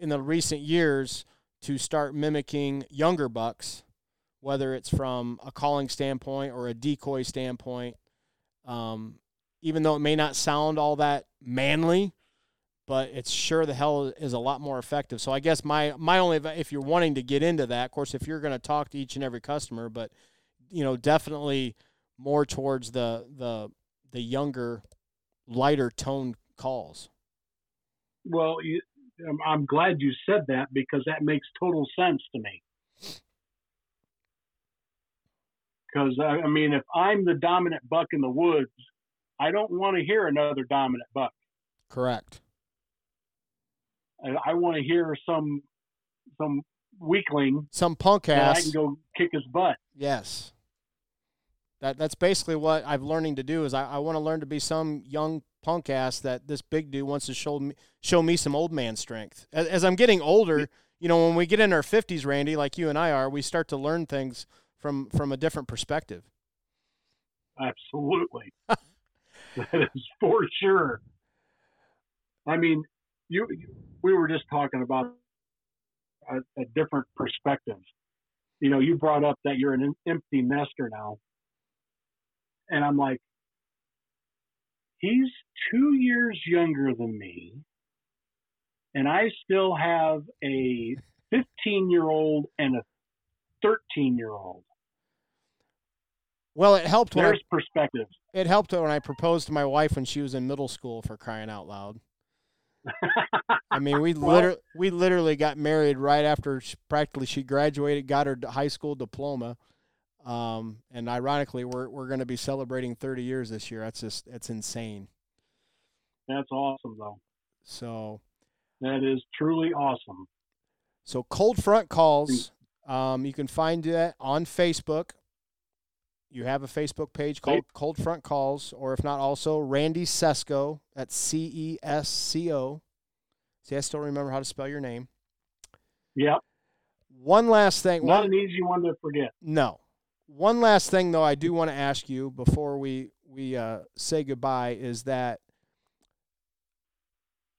in the recent years to start mimicking younger bucks whether it's from a calling standpoint or a decoy standpoint um, even though it may not sound all that manly but it's sure the hell is a lot more effective. So I guess my my only if you're wanting to get into that, of course, if you're going to talk to each and every customer, but you know, definitely more towards the the the younger, lighter tone calls. Well, you, I'm- glad you said that because that makes total sense to me. Because I mean, if I'm the dominant buck in the woods, I don't want to hear another dominant buck. Correct. I, want to hear some some weakling Some punk that I can go kick his butt. Yes. That that's basically what I'm learning to do is I, I want to learn to be some young punk ass that this big dude wants to show me show me some old man strength. As, as I'm getting older, you know, when we get in our 50s, Randy, like you and I are, we start to learn things from from a different perspective. Absolutely, that is for sure. I mean, you we were just talking about a, a different perspective. You know, you brought up that you're an empty nester now, and I'm like, he's two years younger than me, and I still have a 15 year old and a 13 year old. Well, it helped There's I, perspective. it helped when I proposed to my wife when she was in middle school for crying out loud. I mean, we Well- literally we literally got married right after she, practically she graduated, got her high school diploma, um, and ironically, we're we're going to be celebrating 30 years this year. That's just it's insane. That's awesome, though. So That is truly awesome. so cold front calls, um, you can find that on Facebook. You have a Facebook page called Cold Front Calls, or if not, also Randy Cesco. at C E S C O. See, I still remember how to spell your name. Yep. One last thing. Not one- an easy one to forget. No. One last thing, though, I do want to ask you before we we uh, say goodbye is that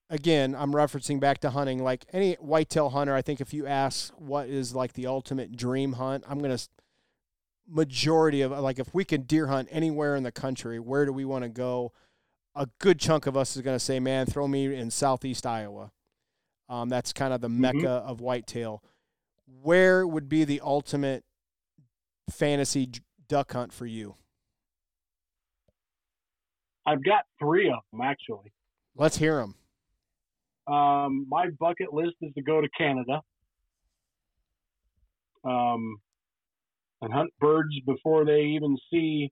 again, I'm referencing back to hunting. Like any whitetail hunter, I think if you ask what is like the ultimate dream hunt, I'm gonna majority of like if we can deer hunt anywhere in the country, where do we want to go? A good chunk of us is gonna say, man, throw me in southeast Iowa. Um, that's kind of the mecca of whitetail. Where would be the ultimate fantasy duck hunt for you? I've got three of them actually. Let's hear them. Um, my bucket list is to go to Canada um, and hunt birds before they even see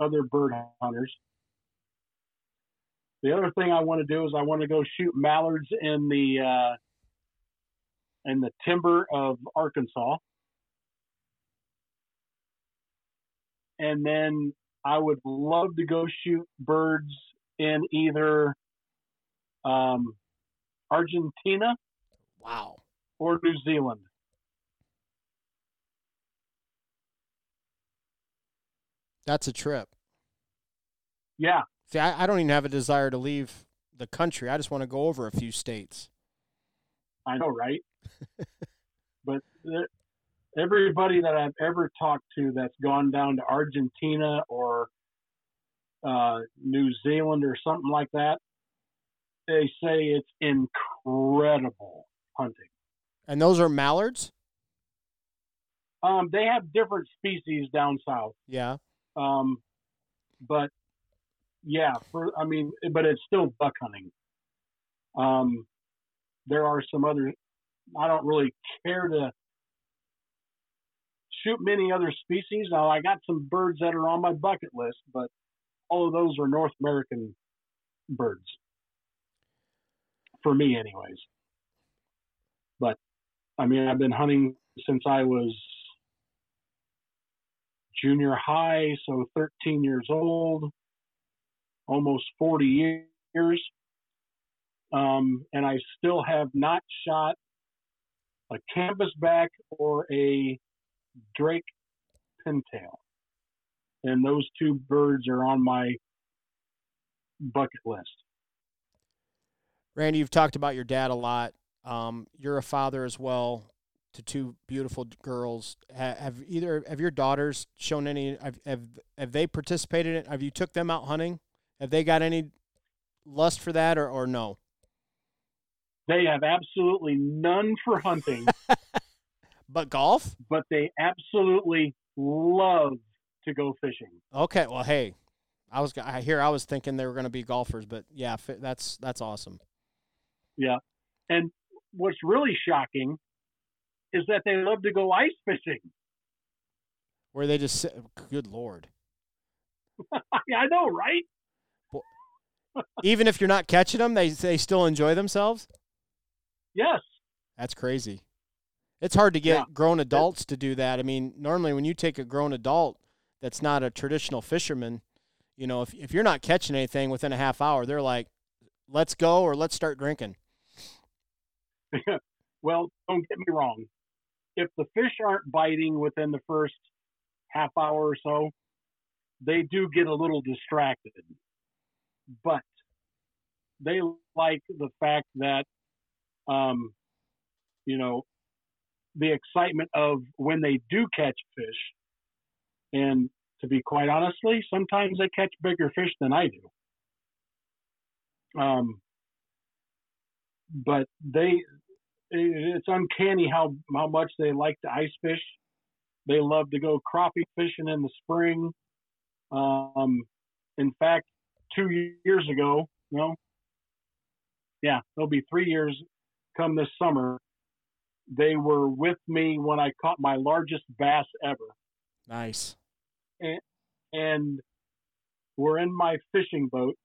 other bird hunters. The other thing I want to do is I want to go shoot mallards in the uh, in the timber of Arkansas, and then I would love to go shoot birds in either um, Argentina Wow. or New Zealand. That's a trip. Yeah, See, I, I don't even have a desire to leave the country. I just want to go over a few states. I know, right? but everybody that I've ever talked to that's gone down to Argentina or uh, New Zealand or something like that, they say it's incredible hunting. And those are mallards? Um, they have different species down south, Yeah. Um, but yeah, for I mean, but it's still buck hunting. Um, there are some other. I don't really care to shoot many other species. Now I got some birds that are on my bucket list, but all of those are North American birds for me, anyways. But I mean, I've been hunting since I was junior high, so 13 years old, almost 40 years. Um, and I still have not shot a canvasback or a Drake pintail. And those two birds are on my bucket list. Randy, you've talked about your dad a lot. Um, you're a father as well to two beautiful girls. Ha- Have either have your daughters shown any? Have have, have they participated in? Have you took them out hunting? Have they got any lust for that, or or no? They have absolutely none for hunting, But golf? but they absolutely love to go fishing. Okay. Well, hey, I was I hear I was thinking they were going to be golfers, but yeah, that's that's awesome. Yeah. And what's really shocking is that they love to go ice fishing. Where they just good lord. I know, right? Even if you're not catching them, they they still enjoy themselves. Yes. That's crazy. It's hard to get Yeah. grown adults to do that. I mean, normally when you take a grown adult that's not a traditional fisherman, you know, if if you're not catching anything within a half hour, they're like, "Let's go" or "Let's start drinking." well, don't get me wrong. If the fish aren't biting within the first half hour or so, they do get a little distracted. But they like the fact that, um, you know, the excitement of when they do catch fish. And to be quite honestly, sometimes they catch bigger fish than I do. Um, but they, it's uncanny how how much they like to ice fish. They love to go crappie fishing in the spring. Um, in fact, two years ago, no, yeah, it'll be three years come this summer. They were with me when I caught my largest bass ever. Nice. And, and we're in my fishing boat,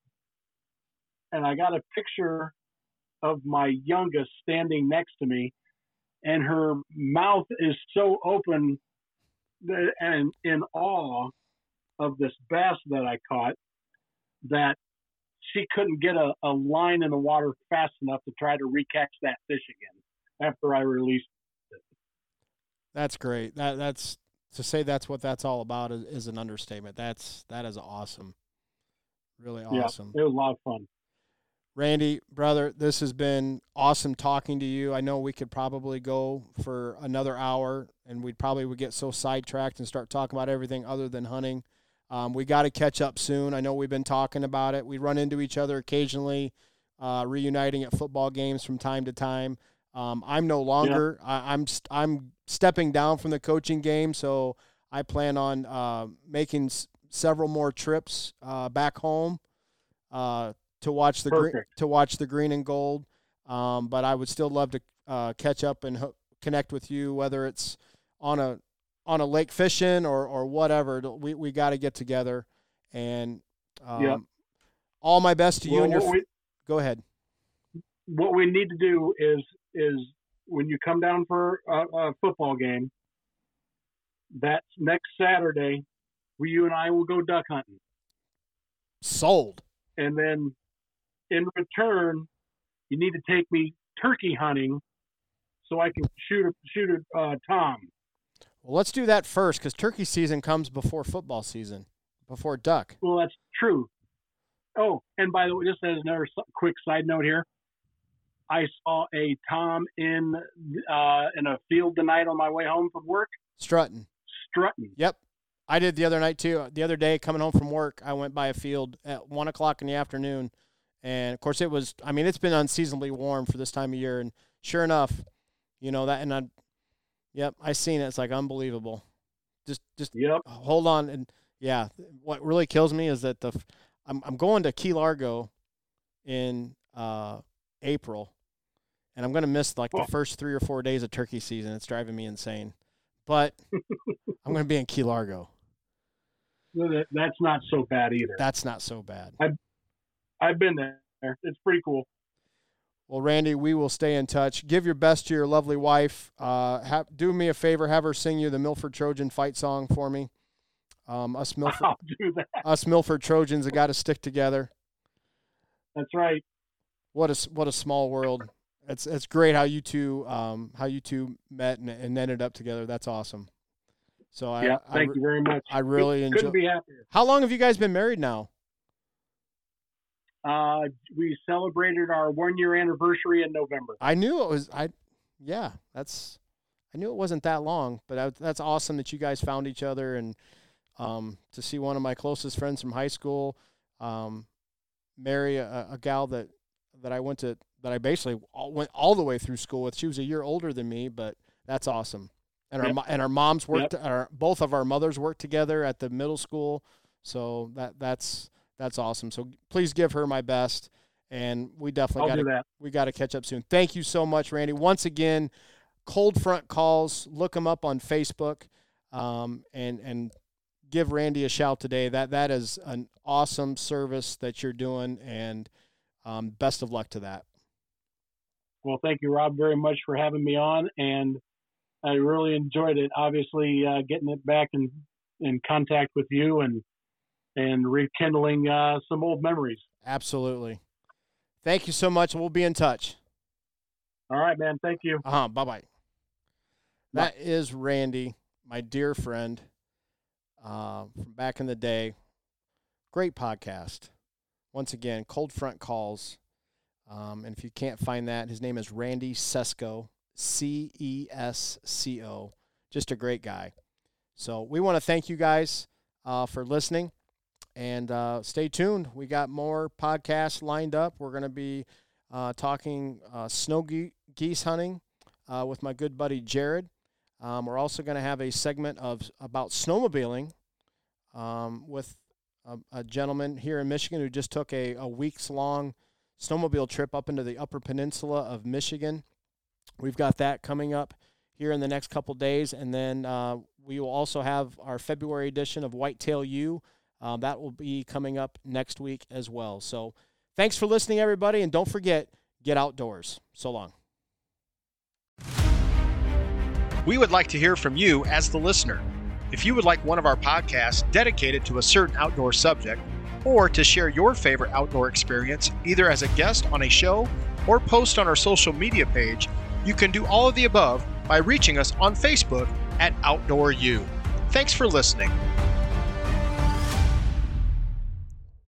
and I got a picture of my youngest standing next to me, and her mouth is so open and in awe of this bass that I caught that she couldn't get a, a line in the water fast enough to try to recatch that fish again after I released it. That's great. That that's to say that's what that's all about is, is an understatement. That's that is awesome. Really awesome. Yeah, it was a lot of fun. Randy, brother, this has been awesome talking to you. I know we could probably go for another hour and we'd probably would get so sidetracked and start talking about everything other than hunting. Um, we got to catch up soon. I know we've been talking about it. We run into each other occasionally, uh, reuniting at football games from time to time. Um, I'm no longer. Yeah. I, am st- I'm stepping down from the coaching game, so I plan on uh, making s- several more trips uh, back home uh, to watch the green, to watch the green and gold. Um, but I would still love to uh, catch up and ho- connect with you, whether it's on a on a lake fishing or or whatever. We we got to get together. And um, yep. all my best to well, you and your. We, go ahead. What we need to do is is when you come down for a, a football game. That's next Saturday. We, you and I will go duck hunting. Sold. And then in return, you need to take me turkey hunting so I can shoot a shoot a uh, tom. Well, let's do that first because turkey season comes before football season, before duck. Well, that's true. Oh, and by the way, just as another quick side note here, I saw a tom in uh, in a field tonight on my way home from work. Strutting. Strutting. Yep. I did the other night too. The other day, coming home from work, I went by a field at one o'clock in the afternoon and of course, it was. I mean, it's been unseasonably warm for this time of year, and sure enough, you know that. And I, yep, I seen it. It's like unbelievable. Just, just yep. hold on, and yeah. What really kills me is that the, I'm I'm going to Key Largo, in uh, April, and I'm going to miss like the first three or four days of turkey season. It's driving me insane, but I'm going to be in Key Largo. That's not so bad either. That's not so bad. I I've been there. It's pretty cool. Well, Randy, we will stay in touch. Give your best to your lovely wife. Uh, have, do me a favor, have her sing you the Milford Trojan fight song for me. Um, us Milford, us Milford Trojans have got to stick together. That's right. What a what a small world. It's it's great how you two um, how you two met and, and ended up together. That's awesome. So I, yeah, thank I, you very much. I really enjoy. Couldn't be happier. How long have you guys been married now? Uh, we celebrated our one year anniversary in November. I knew it was. I, yeah, that's. I knew it wasn't that long, but I, that's awesome that you guys found each other and um, to see one of my closest friends from high school um, marry a, a gal that that I went to that I basically all, went all the way through school with. She was a year older than me, but that's awesome. And yep. our and our moms worked. Yep. Our both of our mothers worked together at the middle school, so that that's that's awesome. So please give her my best, and we definitely got to we got to catch up soon. Thank you so much, Randy. Once again, Cold Front Calls. Look him up on Facebook, um, and and give Randy a shout today. That that is an awesome service that you're doing, and um, best of luck to that. Well, thank you, Rob, very much for having me on, and I really enjoyed it. Obviously, uh, getting it back in in contact with you and and rekindling uh, some old memories. Absolutely. Thank you so much. We'll be in touch. All right, man. Thank you. Uh huh. Bye bye. That is Randy, my dear friend uh, from back in the day. Great podcast. Once again, Cold Front Calls. Um, and if you can't find that, his name is Randy Cesco, C E S C O. Just a great guy. So we want to thank you guys uh, for listening and uh, stay tuned. We got more podcasts lined up. We're going to be uh, talking uh, snow ge- geese hunting uh, with my good buddy Jared. Um, we're also going to have a segment of about snowmobiling um, with a, a, gentleman here in Michigan who just took a, a weeks long snowmobile trip up into the Upper Peninsula of Michigan. We've got that coming up here in the next couple days, and then uh, we will also have our February edition of Whitetail U. Um, that will be coming up next week as well. So, thanks for listening, everybody, and don't forget get outdoors. So long. We would like to hear from you as the listener. If you would like one of our podcasts dedicated to a certain outdoor subject, or to share your favorite outdoor experience, either as a guest on a show or post on our social media page, you can do all of the above by reaching us on Facebook at Outdoor U. Thanks for listening.